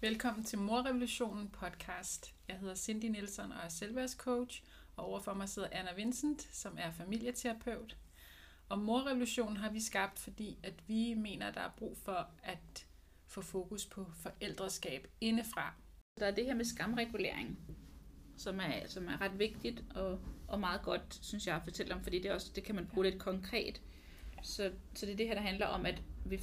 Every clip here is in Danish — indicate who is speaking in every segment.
Speaker 1: Velkommen til Morrevolutionen podcast. Jeg hedder Cindy Nielsen og er selvværdscoach, og overfor mig sidder Anna Vincent, som er familieterapeut. Og Morrevolutionen har vi skabt, fordi at vi mener, der er brug for at få fokus på forældreskab indefra.
Speaker 2: Der er det her med skamregulering, som er, som er ret vigtigt og, og meget godt, synes jeg, at fortælle om, fordi det, er også, det kan man bruge lidt konkret. Så, så det er det her, der handler om, at vi,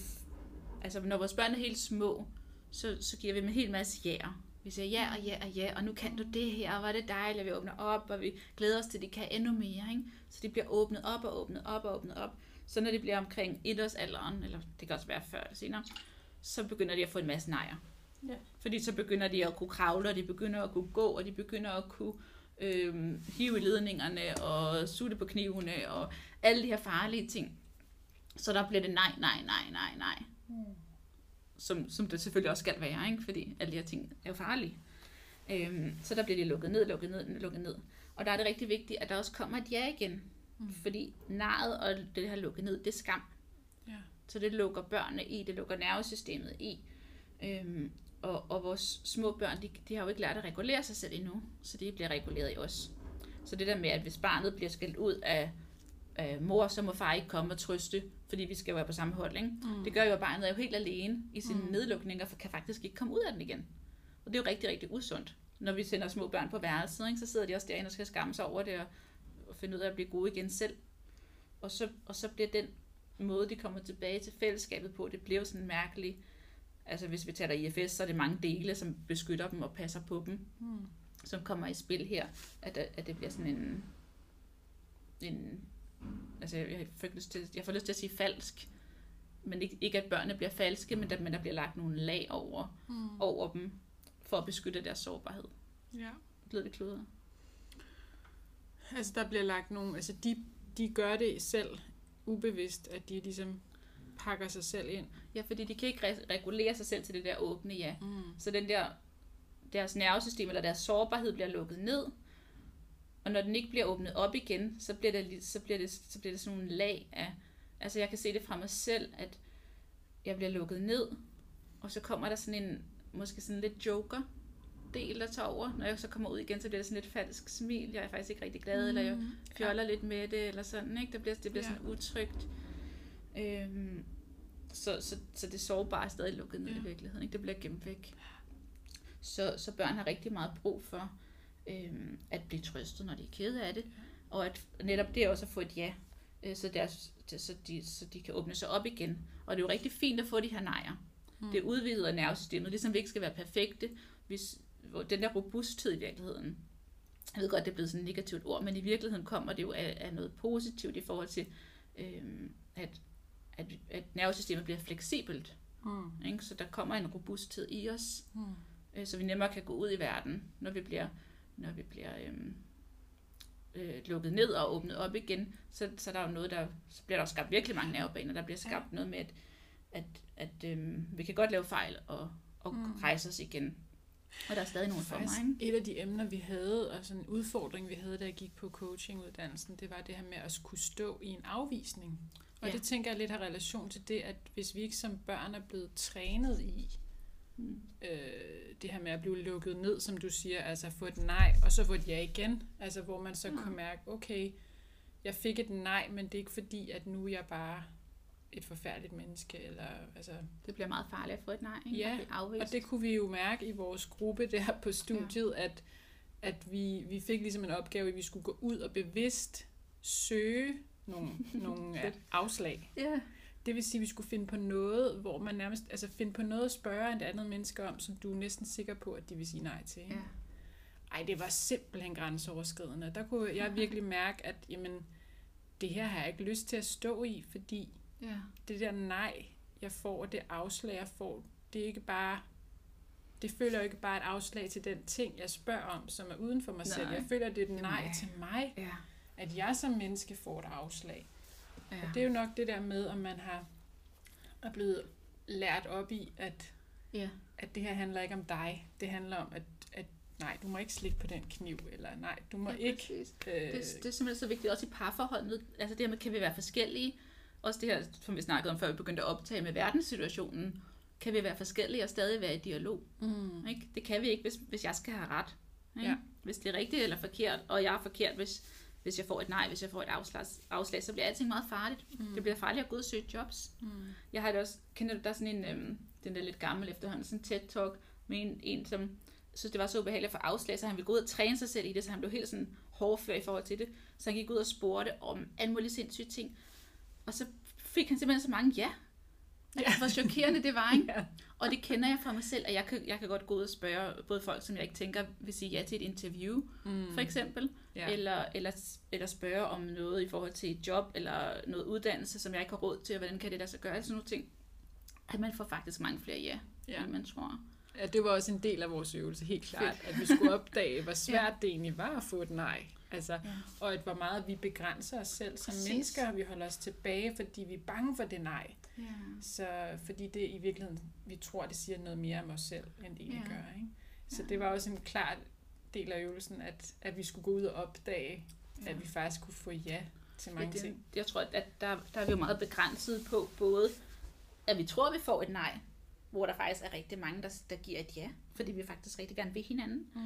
Speaker 2: altså, når vores børn er helt små, så, så giver vi dem en hel masse jæger. Vi siger ja og ja og ja, og nu kan du det her, og hvor er det dejligt, at vi åbner op, og vi glæder os til, at de kan endnu mere. Ikke? Så de bliver åbnet op og åbnet op og åbnet op. Så når de bliver omkring etårsalderen, eller det kan også være før eller senere, så begynder de at få en masse nejer.
Speaker 1: Ja.
Speaker 2: Fordi så begynder de at kunne kravle, og de begynder at kunne gå, og de begynder at kunne øh, hive i ledningerne, og sutte på knivene, og alle de her farlige ting. Så der bliver det nej, nej, nej, nej, nej.
Speaker 1: Mm.
Speaker 2: Som, som det selvfølgelig også skal være, ikke? fordi alle de her ting er jo farlige. Øhm, så der bliver de lukket ned, lukket ned, lukket ned. Og der er det rigtig vigtigt, at der også kommer et ja igen.
Speaker 1: Mm.
Speaker 2: Fordi naret og det her lukket ned, det er skam.
Speaker 1: Ja.
Speaker 2: Så det lukker børnene i, det lukker nervesystemet i. Øhm, og, og vores små børn, de, de har jo ikke lært at regulere sig selv endnu, så de bliver reguleret i os. Så det der med, at hvis barnet bliver skældt ud af, af mor, så må far ikke komme og trøste, fordi vi skal jo være på samme hold. Ikke?
Speaker 1: Mm.
Speaker 2: Det gør jo, at barnet er jo helt alene i sine
Speaker 1: Mm.
Speaker 2: nedlukninger, for kan faktisk ikke komme ud af den igen. Og det er jo rigtig, rigtig usundt. Når vi sender små børn på værelset, ikke, så sidder de også derinde og skal skamme sig over det og, og finde ud af at blive gode igen selv. Og så, og så bliver den måde, de kommer tilbage til fællesskabet på, det bliver jo sådan mærkeligt. Altså hvis vi taler IFS, så er det mange dele, som beskytter dem og passer på dem,
Speaker 1: Mm.
Speaker 2: som kommer i spil her. At, at det bliver sådan en... en altså jeg, får lyst til, jeg får lyst til at sige falsk, men ikke, ikke at børnene bliver falske, men at men der bliver lagt nogle lag over,
Speaker 1: Mm.
Speaker 2: over dem, for at beskytte deres sårbarhed.
Speaker 1: Ja.
Speaker 2: Blev det kludret?
Speaker 1: Altså der bliver lagt nogle, altså de, de gør det selv ubevidst, at de ligesom pakker sig selv ind.
Speaker 2: Ja, fordi de kan ikke re- regulere sig selv til det der åbne ja.
Speaker 1: Mm.
Speaker 2: Så den der, deres nervesystem eller deres sårbarhed bliver lukket ned, og når den ikke bliver åbnet op igen, så bliver det, så bliver det, så bliver det sådan nogle lag af, altså jeg kan se det fra mig selv, at jeg bliver lukket ned, og så kommer der sådan en, måske sådan lidt joker, del, der tager over. Når jeg så kommer ud igen, så bliver det sådan lidt falsk smil. Jeg er faktisk ikke rigtig glad, mm. eller jeg fjoller lidt med det, eller sådan, ikke? Det bliver, det bliver
Speaker 1: Ja.
Speaker 2: sådan utrygt. Øhm, så, så, så det sårbare er stadig lukket ned
Speaker 1: Ja.
Speaker 2: ja. i virkeligheden, ikke? Det bliver gemt væk. Så, så børn har rigtig meget brug for øhm, at blive trøstet, når de er kede af det, og at netop det også at få et ja, øh, så, deres, så, de, så de kan åbne sig op igen. Og det er jo rigtig fint at få de her nejer.
Speaker 1: Mm.
Speaker 2: Det udvider nervesystemet, ligesom vi ikke skal være perfekte, hvis, den der robusthed i virkeligheden, jeg ved godt, det er blevet sådan et negativt ord, men i virkeligheden kommer det jo af, af noget positivt i forhold til, øhm, at, at, at nervesystemet bliver fleksibelt.
Speaker 1: Mm.
Speaker 2: Ikke? Så der kommer en robusthed i os,
Speaker 1: Mm.
Speaker 2: øh, så vi nemmere kan gå ud i verden, når vi bliver, når vi bliver øhm, øh, lukket ned og åbnet op igen. Så, så der er jo noget, der, så bliver der skabt virkelig mange nervebaner. Der bliver skabt noget med, at, at, at øhm, vi kan godt lave fejl og, og
Speaker 1: Mm.
Speaker 2: rejse os igen. Og der er stadig nogle
Speaker 1: Faktisk
Speaker 2: ikke?
Speaker 1: et af de emner, vi havde, og sådan en udfordring, vi havde, da jeg gik på coachinguddannelsen, det var det her med at skulle stå i en afvisning. Og ja.
Speaker 2: Ja.
Speaker 1: det tænker jeg lidt har relation til det, at hvis vi ikke som børn er blevet trænet i,
Speaker 2: Mm.
Speaker 1: øh, det her med at blive lukket ned, som du siger, altså få et nej, og så få et ja igen, altså hvor man så
Speaker 2: Mm.
Speaker 1: kan mærke, okay, jeg fik et nej, men det er ikke fordi, at nu er jeg bare et forfærdeligt menneske, eller altså,
Speaker 2: Det bliver meget farligt at få et nej, ikke?
Speaker 1: Ja,
Speaker 2: afvist.
Speaker 1: og det kunne vi jo mærke i vores gruppe der på studiet, ja. at, at vi, vi fik ligesom en opgave, at vi skulle gå ud og bevidst søge nogle, nogle afslag.
Speaker 2: Ja.
Speaker 1: Det vil sige, at vi skulle finde på noget, hvor man nærmest, altså finde på noget at spørge et andet menneske om, som du er næsten sikker på, at de vil sige nej til. ikke?
Speaker 2: ja.
Speaker 1: Ej, det var simpelthen grænseoverskridende. Der kunne jeg virkelig mærke, at jamen, det her har jeg ikke lyst til at stå i, fordi
Speaker 2: ja.
Speaker 1: det der nej, jeg får, det afslag, jeg får, det er ikke bare... Det føler jo ikke bare et afslag til den ting, jeg spørger om, som er uden for mig selv.
Speaker 2: Nej.
Speaker 1: Jeg føler, det er et nej til mig,
Speaker 2: Ja.
Speaker 1: at jeg som menneske får et afslag.
Speaker 2: Ja.
Speaker 1: Og det er jo nok det der med, om man har er blevet lært op i, at,
Speaker 2: ja.
Speaker 1: at det her handler ikke om dig. Det handler om, at, at nej, du må ikke slikke på den kniv, eller nej, du må
Speaker 2: ja,
Speaker 1: ikke...
Speaker 2: præcis.
Speaker 1: Øh,
Speaker 2: Det, det er simpelthen så vigtigt også i parforholdet. Altså det her med, kan vi være forskellige? Også det her, som vi snakkede om før vi begyndte at optage med verdenssituationen. kan vi være forskellige og stadig være i dialog.
Speaker 1: Mm.
Speaker 2: Ikke? Det kan vi ikke, hvis, hvis jeg skal have ret. Ikke?
Speaker 1: Ja.
Speaker 2: Hvis det er rigtigt eller forkert, og jeg er forkert, hvis, hvis jeg får et nej, hvis jeg får et afslag, afslag så bliver alting meget farligt. Mm. Det bliver farligt at gå ud og søge jobs.
Speaker 1: Mm.
Speaker 2: Jeg har det også, kender du, der er sådan en, øhm, den der lidt gammel efterhånden, sådan en TED-talk med en, en, som synes, det var så ubehageligt for afslag, så han ville gå ud og træne sig selv i det, så han blev helt sådan hårdfør i forhold til det. Så han gik ud og spurgte om alle mulige sindssyge ting. Og så fik han simpelthen så mange ja. Ja. Hvor chokerende det var, ikke?
Speaker 1: Ja.
Speaker 2: Og det kender jeg fra mig selv, at jeg kan, jeg kan godt gå ud og spørge både folk, som jeg ikke tænker vil sige ja til et interview,
Speaker 1: Mm.
Speaker 2: for eksempel,
Speaker 1: Ja.
Speaker 2: ja. eller, eller, eller spørge om noget i forhold til et job, eller noget uddannelse, som jeg ikke har råd til, og hvordan kan det der så gøre, sådan nogle ting. At man får faktisk mange flere ja,
Speaker 1: Ja.
Speaker 2: ja. end man tror.
Speaker 1: Ja, det var også en del af vores øvelse, helt klart. At vi skulle opdage, hvor svært det egentlig var at få et nej. Altså,
Speaker 2: Ja.
Speaker 1: og at hvor meget vi begrænser os selv som
Speaker 2: Præcis.
Speaker 1: mennesker, og vi holder os tilbage, fordi vi er bange for det nej.
Speaker 2: Ja.
Speaker 1: Så fordi det i virkeligheden, vi tror, det siger noget mere om os selv, end det egentlig
Speaker 2: Ja.
Speaker 1: gør. Ikke? Så
Speaker 2: Ja.
Speaker 1: det var også en klar del af øvelsen, at, at vi skulle gå ud og opdage, ja. at vi faktisk kunne få ja til mange
Speaker 2: det,
Speaker 1: ting.
Speaker 2: Jeg tror, at der, der er vi jo meget begrænset på både, at vi tror, vi får et nej, hvor der faktisk er rigtig mange, der, der giver et ja, fordi vi faktisk rigtig gerne vil hinanden.
Speaker 1: Mm.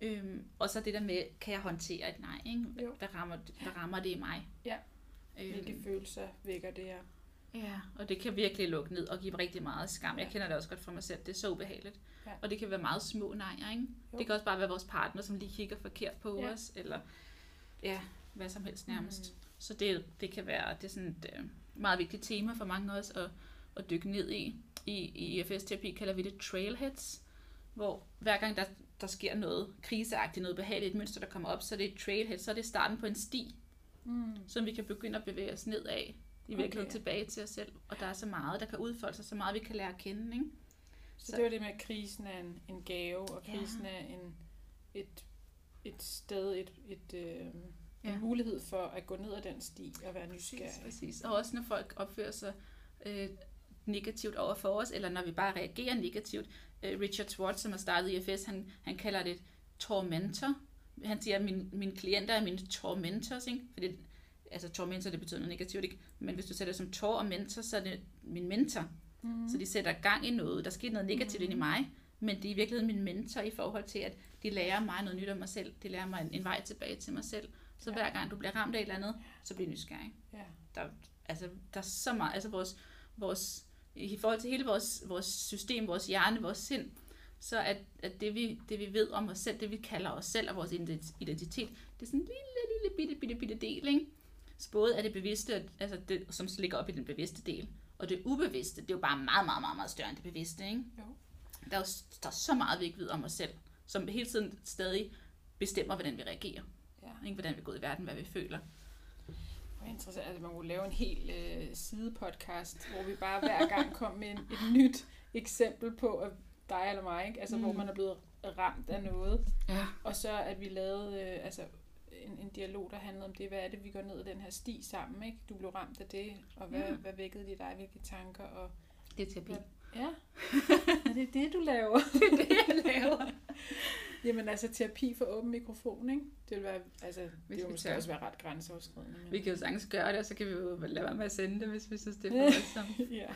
Speaker 2: Øhm, og så det der med, kan jeg håndtere et nej? Ikke?
Speaker 1: Jo.
Speaker 2: Hvad, rammer, hvad rammer det i mig?
Speaker 1: Ja.
Speaker 2: Øhm,
Speaker 1: Hvilke følelser vækker det her?
Speaker 2: Ja, og det kan virkelig lukke ned og give rigtig meget skam. Jeg kender det også godt fra mig selv. Det er så ubehageligt.
Speaker 1: Ja.
Speaker 2: Og det kan være meget små nejer, ikke?
Speaker 1: Jo.
Speaker 2: Det kan også bare være vores partner, som lige kigger forkert på
Speaker 1: Ja.
Speaker 2: os, eller ja, hvad som helst nærmest.
Speaker 1: Mm.
Speaker 2: Så det, det kan være det er sådan et øh, meget vigtigt tema for mange af os at, at dykke ned i. I, i IFS-terapi kalder vi det trailheads, hvor hver gang der, der sker noget kriseagtigt, noget behageligt, mønster, der kommer op, så er det et trailhead, så er det starten på en sti,
Speaker 1: Mm.
Speaker 2: som vi kan begynde at bevæge os ned af, i virkeligheden
Speaker 1: Okay.
Speaker 2: tilbage til os selv. Og der er så meget, der kan udfolde sig, så meget vi kan lære at kende. Ikke?
Speaker 1: Så det var det med, at krisen er en, en gave, og
Speaker 2: Ja.
Speaker 1: krisen er en, et, et sted, et, et, øh, ja.
Speaker 2: Ja.
Speaker 1: en mulighed for at gå ned ad den sti og være
Speaker 2: Præcis,
Speaker 1: nysgerrig.
Speaker 2: præcis. Og også når folk opfører sig øh, negativt over for os, eller når vi bare reagerer negativt. Øh, Richard Schwartz, som har startet IFS, han, han kalder det tormentor. Han siger, at mine, mine klienter er mine tormentors, ikke? Fordi, altså tormentor, det betyder noget negativt, ikke? Men hvis du sætter det som tor og mentor, så er det min mentor.
Speaker 1: Mm.
Speaker 2: Så de sætter gang i noget. Der sker noget negativt mm. ind i mig, men det er i virkeligheden min mentor i forhold til, at de lærer mig noget nyt om mig selv. De lærer mig en, en vej tilbage til mig selv. Så
Speaker 1: Ja.
Speaker 2: hver gang du bliver ramt af et eller andet, så bliver nysgerrig.
Speaker 1: Ja.
Speaker 2: Der, altså, der er så meget, altså vores, vores, i forhold til hele vores, vores system, vores hjerne, vores sind, så at, at det, vi, det vi ved om os selv, det vi kalder os selv og vores ident- identitet, det er sådan en lille, lille, bitte, bitte, bitte del, ikke? Så både er det bevidste, altså det, som ligger op i den bevidste del, og det ubevidste, det er jo bare meget, meget, meget, meget større end det bevidste, ikke?
Speaker 1: Jo.
Speaker 2: Der er jo der er så meget, vi ikke ved om os selv, som hele tiden stadig bestemmer, hvordan vi reagerer.
Speaker 1: Ja.
Speaker 2: Ikke? Hvordan vi går i verden, hvad vi føler.
Speaker 1: Hvor interessant, at man kunne lave en hel øh, sidepodcast, hvor vi bare hver gang kom med en, et nyt eksempel på at dig eller mig, ikke? Altså, mm. hvor man er blevet ramt af noget.
Speaker 2: Ja.
Speaker 1: Og så at vi lavede øh, altså, en, en dialog, der handlede om det, hvad er det, vi går ned ad den her sti sammen, ikke? Du blev ramt af det, og hvad,
Speaker 2: Ja.
Speaker 1: hvad vækkede det dig, hvilke tanker, og
Speaker 2: Det er terapi.
Speaker 1: Ja, er det det, du laver?
Speaker 2: det er det, jeg laver.
Speaker 1: Jamen altså, terapi for åben mikrofon, ikke? Det vil være, altså, det
Speaker 2: Hvis
Speaker 1: vil
Speaker 2: vi
Speaker 1: måske
Speaker 2: tør.
Speaker 1: også være ret grænseoverskridende. Men...
Speaker 2: Vi kan jo sagtens gøre det, og så kan vi jo lade være med at sende det, hvis vi synes, det er for voldsomt.
Speaker 1: ja.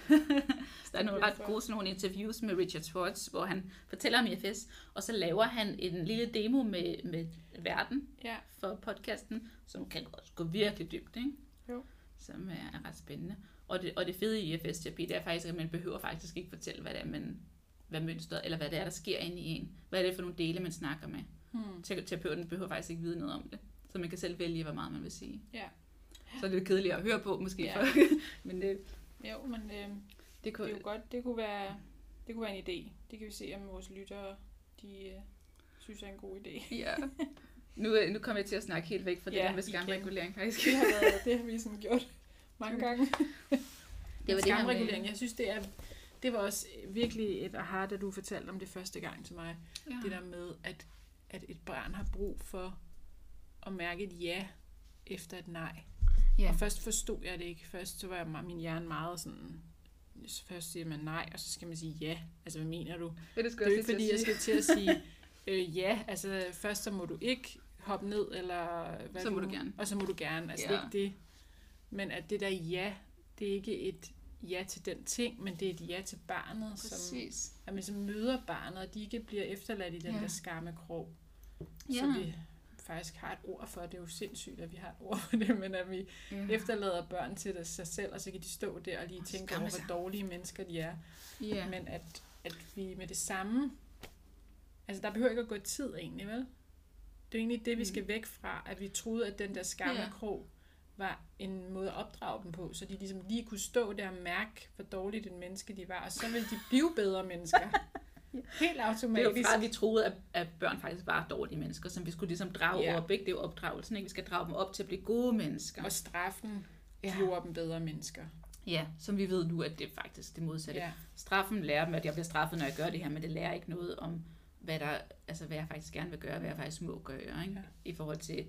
Speaker 2: Der er nogle ret gode sådan nogle interviews med Richard Schwartz, hvor han fortæller om IFS, og så laver han en lille demo med, med verden
Speaker 1: ja,
Speaker 2: for podcasten, som kan gå- gå virkelig dybt, ikke?
Speaker 1: Jo.
Speaker 2: Som er, er ret spændende. Og det, og det fede i IFS-terapi, det er faktisk, at man behøver faktisk ikke fortælle, hvad det er, man, hvad mønstret, eller hvad det er, der sker inde i en. Hvad er det for nogle dele, man snakker med.
Speaker 1: hmm.
Speaker 2: Ter- Terapeuten behøver faktisk ikke vide noget om det. Så man kan selv vælge, hvor meget man vil sige.
Speaker 1: ja.
Speaker 2: Så er det lidt kedeligt at høre på, måske.
Speaker 1: Ja.
Speaker 2: For, men det,
Speaker 1: Jo, men øh,
Speaker 2: det
Speaker 1: det
Speaker 2: kunne...
Speaker 1: er jo godt, det kunne være, det kunne være en idé. Det kan vi se, om vores lyttere, de øh, synes er en god idé.
Speaker 2: Ja. Nu, øh, nu kommer jeg til at snakke helt væk fra det der med skamregulering, faktisk.
Speaker 1: Det har, været, det har vi sådan gjort mange gange.
Speaker 2: Det var det her med-
Speaker 1: jeg synes, det er det var også virkelig et aha, da du fortalte om det første gang til mig.
Speaker 2: Ja.
Speaker 1: Det der med, at, at et barn har brug for at mærke et ja efter et nej.
Speaker 2: Ja.
Speaker 1: Og først forstod jeg det ikke. Først så var jeg, min hjerne meget sådan... så Først siger man nej, og så skal man sige ja. Altså, hvad mener du?
Speaker 2: Ja, det
Speaker 1: Det er jo ikke, fordi jeg skal til at sige øh, ja. Altså, først så må du ikke hoppe ned, eller
Speaker 2: Så må du gerne.
Speaker 1: Og så må du gerne. Altså,
Speaker 2: Ja.
Speaker 1: det er ikke det. Men at det der ja, det er ikke et, ja til den ting, men det er et ja til barnet, som,
Speaker 2: Præcis.
Speaker 1: at man som møder barnet, og de ikke bliver efterladt i den
Speaker 2: Ja.
Speaker 1: der skammekrog.
Speaker 2: Ja.
Speaker 1: Så vi faktisk har et ord for det. Er jo sindssygt, at vi har et ord for det, men at vi
Speaker 2: Ja.
Speaker 1: efterlader børn til det sig selv, og så kan de stå der og lige
Speaker 2: Og
Speaker 1: tænke over, hvor dårlige mennesker de er.
Speaker 2: ja.
Speaker 1: Men at, at vi med det samme... Altså, der behøver ikke at gå tid egentlig, vel? Det er jo egentlig det, vi
Speaker 2: Mm.
Speaker 1: skal væk fra, at vi troede, at den der skammekrog var en måde at opdrage dem på, så de ligesom lige kunne stå der og mærke, hvor dårligt en menneske de var, og så ville de blive bedre mennesker. Helt
Speaker 2: Det er jo
Speaker 1: automatisk.
Speaker 2: fra, at vi troede, at, at børn faktisk var dårlige mennesker, som vi skulle ligesom drage
Speaker 1: Ja.
Speaker 2: over begge. Det er jo opdragelsen, ikke? Vi skal drage dem op til at blive gode mennesker.
Speaker 1: Og straffen
Speaker 2: Ja.
Speaker 1: gjorde dem bedre mennesker.
Speaker 2: Ja, som vi ved nu, at det er faktisk det modsatte.
Speaker 1: Ja.
Speaker 2: Straffen lærer dem, at jeg bliver straffet, når jeg gør det her, men det lærer ikke noget om, hvad, der, altså, hvad jeg faktisk gerne vil gøre, hvad jeg faktisk må gøre, ikke?
Speaker 1: Ja.
Speaker 2: i forhold til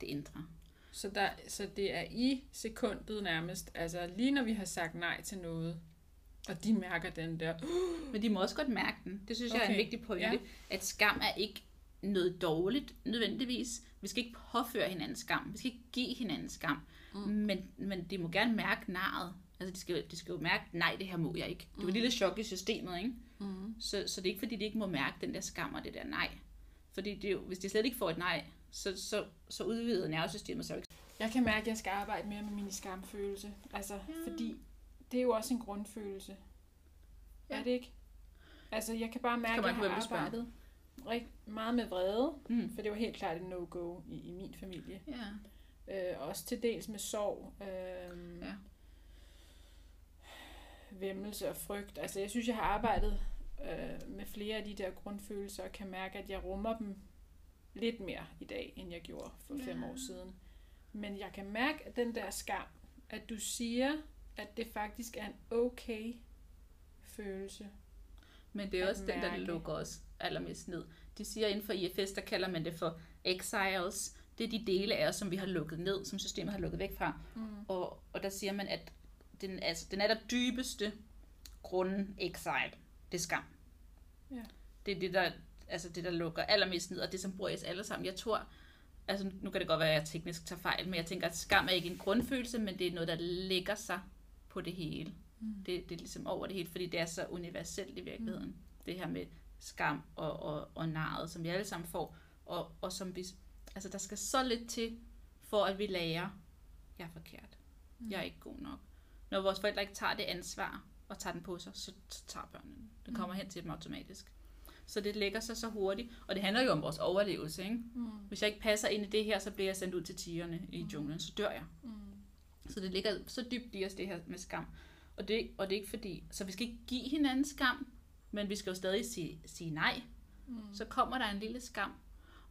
Speaker 2: det indre.
Speaker 1: Så, der, så det er i sekundet nærmest, altså lige når vi har sagt nej til noget, og de mærker den der,
Speaker 2: Men de må også godt mærke den. Det synes okay. jeg er en vigtig pointe.
Speaker 1: Ja.
Speaker 2: At skam er ikke noget dårligt nødvendigvis. Vi skal ikke påføre hinanden skam. Vi skal ikke give hinanden skam. Mm. Men, men de må gerne mærke naret. Altså de skal, de skal jo mærke, nej, det her må jeg ikke. Det er jo et lille chok i systemet, ikke?
Speaker 1: mm.
Speaker 2: Så, så det er ikke fordi, de ikke må mærke den der skam og det der nej. Fordi det jo, hvis de slet ikke får et nej, så, så, så udvider nervesystemet sig ikke.
Speaker 1: Jeg kan mærke, at jeg skal arbejde mere med min skamfølelse. Altså, ja. fordi det er jo også en grundfølelse. Ja. Er det ikke? Altså, jeg kan bare mærke,
Speaker 2: Kommer
Speaker 1: at jeg har arbejdet rigtig meget med vrede,
Speaker 2: Mm.
Speaker 1: for det var helt klart et no-go i, i min familie.
Speaker 2: Ja.
Speaker 1: Øh, også til dels med sorg. Øh,
Speaker 2: Ja.
Speaker 1: Væmmelse og frygt. Altså, jeg synes, jeg har arbejdet øh, med flere af de der grundfølelser, og kan mærke, at jeg rummer dem lidt mere i dag, end jeg gjorde for ja. fem år siden. Men jeg kan mærke, at den der skam, at du siger, at det faktisk er en okay følelse.
Speaker 2: Men det er også den, der lukker os allermest ned. De siger inden for IFS, der kalder man det for exiles. Det er de dele af os, som vi har lukket ned, som systemet har lukket væk fra.
Speaker 1: Mm.
Speaker 2: Og, og der siger man, at den, altså, den er der dybeste grund exile. Det er skam.
Speaker 1: Ja.
Speaker 2: Det er det, der, altså det, der lukker allermest ned, og det, som bruger os alle sammen. Jeg tror, altså nu kan det godt være, at jeg teknisk tager fejl, men jeg tænker, at skam er ikke en grundfølelse, men det er noget, der lægger sig på det hele.
Speaker 1: Mm.
Speaker 2: Det, det er ligesom over det hele, fordi det er så universelt i virkeligheden. Mm. Det her med skam og, og, og narret, som vi alle sammen får, og, og som vi, altså der skal så lidt til, for at vi lærer, jeg er forkert, mm. jeg er ikke god nok. Når vores forældre ikke tager det ansvar, og tager den på sig, så, tager børnene den. Den kommer hen til dem automatisk. Så det lægger sig så hurtigt, og det handler jo om vores overlevelse, ikke?
Speaker 1: Mm.
Speaker 2: Hvis jeg ikke passer ind i det her, så bliver jeg sendt ud til tigerne i junglen, så dør jeg.
Speaker 1: Mm.
Speaker 2: Så det ligger så dybt i os, det her med skam. Og det, og det er ikke fordi, så vi skal ikke give hinanden skam, men vi skal jo stadig sige, sige nej.
Speaker 1: Mm.
Speaker 2: Så kommer der en lille skam,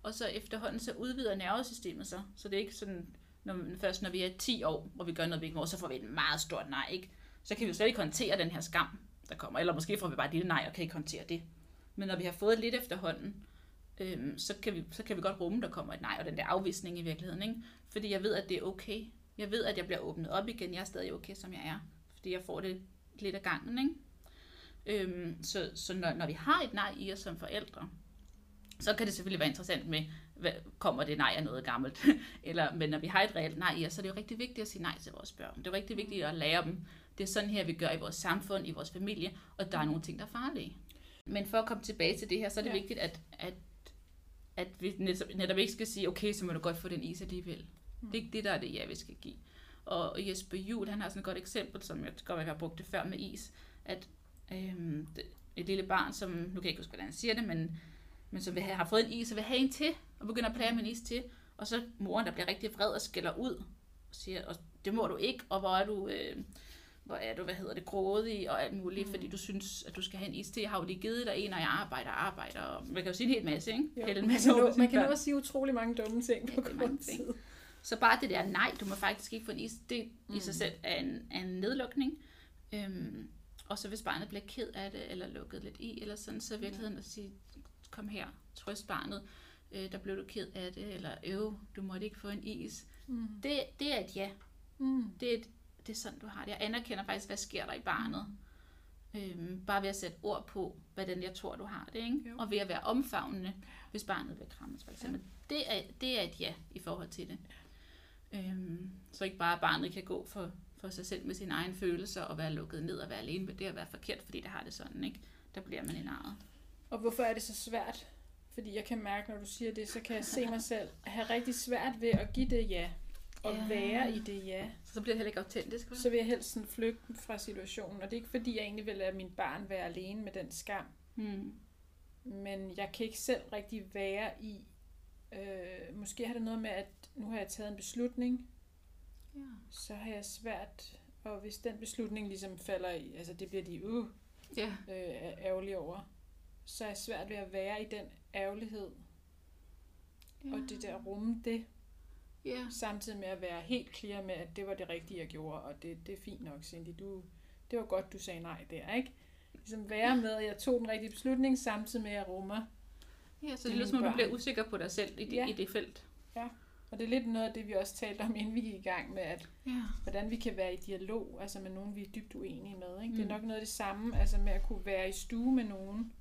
Speaker 2: og så efterhånden så udvider nervesystemet sig. Så det er ikke sådan, når, først når vi er 10 år, og vi gør noget, vi ikke må, så får vi et meget stort nej, ikke? Så kan vi jo slet ikke håndtere den her skam, der kommer. Eller måske får vi bare et lille nej, og kan ikke håndtere det. Men når vi har fået lidt efterhånden, øhm, så, kan vi, så kan vi godt rumme, der kommer et nej, og den der afvisning i virkeligheden, ikke? Fordi jeg ved, at det er okay. Jeg ved, at jeg bliver åbnet op igen. Jeg er stadig okay, som jeg er. Fordi jeg får det lidt af gangen, ikke? Øhm, så så når, når vi har et nej i os som forældre, så kan det selvfølgelig være interessant med, hvad, kommer det nej af noget gammelt? Eller, men når vi har et reelt nej i os, så er det jo rigtig vigtigt at sige nej til vores børn. Det er jo rigtig vigtigt at lære dem, det er sådan her, vi gør i vores samfund, i vores familie, og der er nogle ting, der er farlige. Men for at komme tilbage til det her, så er det
Speaker 1: Ja.
Speaker 2: vigtigt, at, at, at vi netop, netop ikke skal sige, okay, så må du godt få den is alligevel. Mm. Det er ikke det, der er det ja, vi skal give. Og Jesper Juhl, han har sådan et godt eksempel, som jeg godt jeg har brugt det før med is, at øhm, det- et lille barn, som, nu kan jeg ikke huske, hvordan han siger det, men, men som vil have, har fået en is, og vil have en til, og begynder at plage med en is til, og så moren, der bliver rigtig vred og skælder ud, og siger, og det må du ikke, og hvor er du, øh, hvor er du, hvad hedder det, grådig og alt muligt, mm. fordi du synes, at du skal have en is til. Jeg har jo lige givet dig en, og jeg arbejder og arbejder, og man kan jo sige en hel masse, ikke?
Speaker 1: Jo,
Speaker 2: Hælde en
Speaker 1: man
Speaker 2: masse
Speaker 1: kan, nå, man kan
Speaker 2: børn.
Speaker 1: også sige utrolig mange dumme ting på
Speaker 2: mange
Speaker 1: kort tid.
Speaker 2: Så bare det der nej, du må faktisk ikke få en is, det
Speaker 1: Mm.
Speaker 2: i sig selv er en, er en nedlukning. Øhm, og så hvis barnet bliver ked af det, eller lukket lidt i, eller sådan, så i virkeligheden at sige, kom her, trøst barnet, øh, der blev du ked af det, eller øv, du måtte ikke få en is.
Speaker 1: Mm.
Speaker 2: Det, det er et ja.
Speaker 1: Mm.
Speaker 2: Det er, et, det er sådan, du har det. Jeg anerkender faktisk, hvad sker der i barnet. Øhm, bare ved at sætte ord på, hvordan jeg tror, du har det. Ikke?
Speaker 1: Jo.
Speaker 2: Og ved at være omfavnende, hvis barnet vil krammes, for eksempel. Det, er, det er et ja i forhold til det. Øhm, så ikke bare barnet kan gå for for sig selv med sine egne følelser og være lukket ned og være alene med det at være forkert, fordi det har det sådan, ikke? Der bliver man en arret.
Speaker 1: Og hvorfor er det så svært? Fordi jeg kan mærke, når du siger det, så kan jeg se mig selv have rigtig svært ved at give det ja. Og
Speaker 2: Ja.
Speaker 1: være i det ja.
Speaker 2: Så bliver det heller ikke autentisk, vel?
Speaker 1: Så vil jeg helst sådan flygte fra situationen. Og det er ikke fordi, jeg egentlig vil lade min barn være alene med den skam.
Speaker 2: Hmm.
Speaker 1: Men jeg kan ikke selv rigtig være i... Øh, måske har det noget med, at nu har jeg taget en beslutning,
Speaker 2: Ja.
Speaker 1: så har jeg svært... Og hvis den beslutning ligesom falder i... Altså det bliver de uh,
Speaker 2: Ja.
Speaker 1: øh, ærgerlige over. Så er jeg svært ved at være i den ærgerlighed.
Speaker 2: ja.
Speaker 1: Og det der rumme det.
Speaker 2: Ja.
Speaker 1: Samtidig med at være helt clear med, at det var det rigtige, jeg gjorde, og det, det er fint nok, Cindy. Du, det var godt, du sagde nej der, ikke? Ligesom være med, at jeg tog den rigtige beslutning, samtidig med, at jeg rummer.
Speaker 2: Ja, så
Speaker 1: Det er
Speaker 2: lyder som du bliver usikker på dig selv i det,
Speaker 1: Ja.
Speaker 2: i det felt.
Speaker 1: Og det er lidt noget af det, vi også talte om, inden vi gik i gang med, at
Speaker 2: Ja.
Speaker 1: hvordan vi kan være i dialog, altså med nogen, vi er dybt uenige med. Ikke? Det er
Speaker 2: Mm.
Speaker 1: nok noget af det samme, altså med at kunne være i stue med nogen.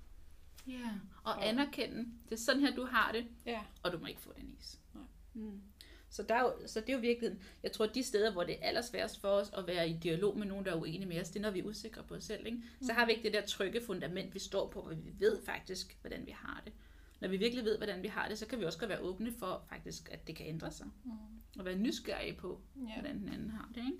Speaker 2: Ja. Og
Speaker 1: Og-
Speaker 2: anerkende, det er sådan her, du har det,
Speaker 1: Ja,
Speaker 2: og du må ikke få den is.
Speaker 1: Nej.
Speaker 2: Mm. Så, der er jo, så det er jo virkelig, jeg tror, de steder, hvor det er allersværest for os at være i dialog med nogen, der er uenige med os, det er, når vi er usikre på os selv. Ikke? Så har vi ikke det der trygge fundament, vi står på, hvor vi ved faktisk, hvordan vi har det. Når vi virkelig ved, hvordan vi har det, så kan vi også godt være åbne for, faktisk, at det kan ændre sig.
Speaker 1: mm.
Speaker 2: Og være nysgerrige på,
Speaker 1: ja.
Speaker 2: hvordan den anden har det. Ikke?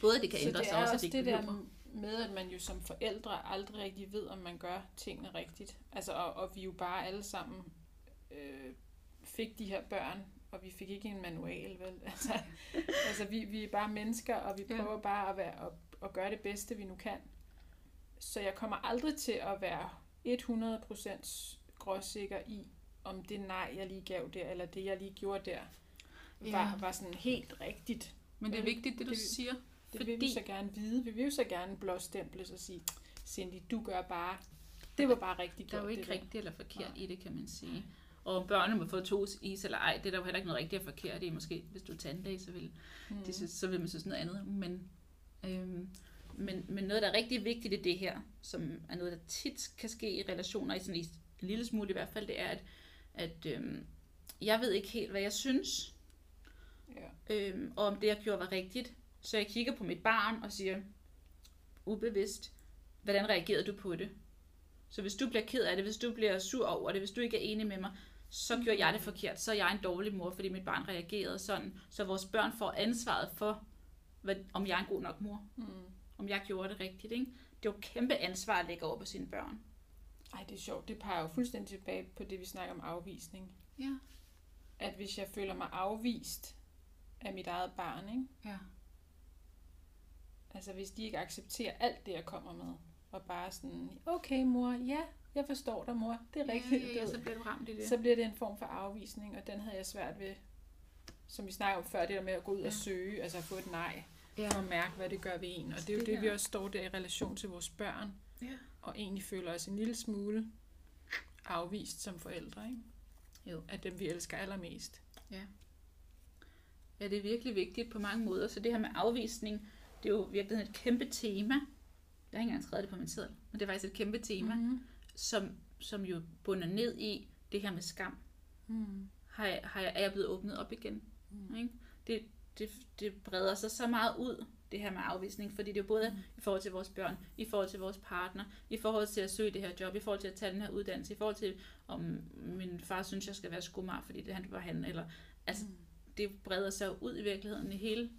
Speaker 2: Både at det kan
Speaker 1: Så
Speaker 2: ændre
Speaker 1: det
Speaker 2: sig, også,
Speaker 1: også
Speaker 2: det
Speaker 1: det der med, at man jo som forældre aldrig rigtig ved, om man gør tingene rigtigt. Altså, og, og vi jo bare alle sammen øh, fik de her børn, og vi fik ikke en manual, vel? Altså, altså vi, vi er bare mennesker, og vi
Speaker 2: Ja.
Speaker 1: prøver bare at, være, at, at gøre det bedste, vi nu kan. Så jeg kommer aldrig til at være 100% gråsikker i, om det nej, jeg lige gav der, eller det, jeg lige gjorde der, var,
Speaker 2: Ja.
Speaker 1: var sådan helt rigtigt.
Speaker 2: Men det er vigtigt, det du
Speaker 1: Det-
Speaker 2: siger.
Speaker 1: Det vil vi
Speaker 2: Fordi-
Speaker 1: så gerne vide. Vi vil jo så gerne blåstemple og sige, Cindy, du gør bare, det var bare rigtigt
Speaker 2: Der er jo ikke
Speaker 1: det der."
Speaker 2: rigtigt eller forkert i det, kan man sige. Og om børnene må få to is eller ej, det er der jo heller ikke noget rigtigt og forkert i. Måske hvis du er tandlæge, så vil,
Speaker 1: Mm.
Speaker 2: de synes, så vil man synes noget andet. Men, øhm, men, men noget, der er rigtig vigtigt i det her, som er noget, der tit kan ske i relationer, i sådan en lille smule i hvert fald, det er, at, at øhm, jeg ved ikke helt, hvad jeg synes,
Speaker 1: Ja.
Speaker 2: øhm, og om det, jeg gjorde, var rigtigt. Så jeg kigger på mit barn og siger, ubevidst, hvordan reagerede du på det? Så hvis du bliver ked af det, hvis du bliver sur over det, hvis du ikke er enig med mig, så gjorde jeg det forkert. Så er jeg en dårlig mor, fordi mit barn reagerede sådan. Så vores børn får ansvaret for, hvad, om jeg er en god nok mor.
Speaker 1: Mm.
Speaker 2: Om jeg gjorde det rigtigt. Ikke? Det er jo kæmpe ansvar at lægge over på sine børn.
Speaker 1: Ej, det er sjovt. Det peger jo fuldstændig tilbage på det, vi snakker om afvisning.
Speaker 2: Ja.
Speaker 1: At hvis jeg føler mig afvist af mit eget barn, ikke?
Speaker 2: Ja.
Speaker 1: altså hvis de ikke accepterer alt det, jeg kommer med, og bare sådan, okay mor, ja, jeg forstår dig mor, det er rigtigt.
Speaker 2: Ja, ja, så bliver du ramt i det.
Speaker 1: så bliver det en form for afvisning, og den havde jeg svært ved, som vi snakkede om før, det der med at gå ud og
Speaker 2: Ja.
Speaker 1: søge, altså at få et nej,
Speaker 2: ja.
Speaker 1: og mærke, hvad det gør ved en. Og det er jo
Speaker 2: Det
Speaker 1: det, vi også står der i relation til vores børn,
Speaker 2: ja.
Speaker 1: og egentlig føler os en lille smule afvist som forældre, ikke?
Speaker 2: Jo.
Speaker 1: Af dem, vi elsker allermest.
Speaker 2: Ja, det er virkelig vigtigt på mange måder. Så det her med afvisning, det er jo virkelig et kæmpe tema. Jeg har ikke engang skrevet det på min seddel, men det er faktisk et kæmpe tema, mm. Som, som jo bunder ned i det her med skam.
Speaker 1: Mm.
Speaker 2: Har jeg, har jeg, er jeg blevet åbnet op igen?
Speaker 1: Mm.
Speaker 2: Ikke? Det, det, det breder sig så meget ud, det her med afvisning, fordi det er både
Speaker 1: Mm.
Speaker 2: i forhold til vores børn, i forhold til vores partner, i forhold til at søge det her job, i forhold til at tage den her uddannelse, i forhold til, om min far synes, jeg skal være skomar, fordi det han var han, eller altså,
Speaker 1: Mm.
Speaker 2: det breder sig ud i virkeligheden i hele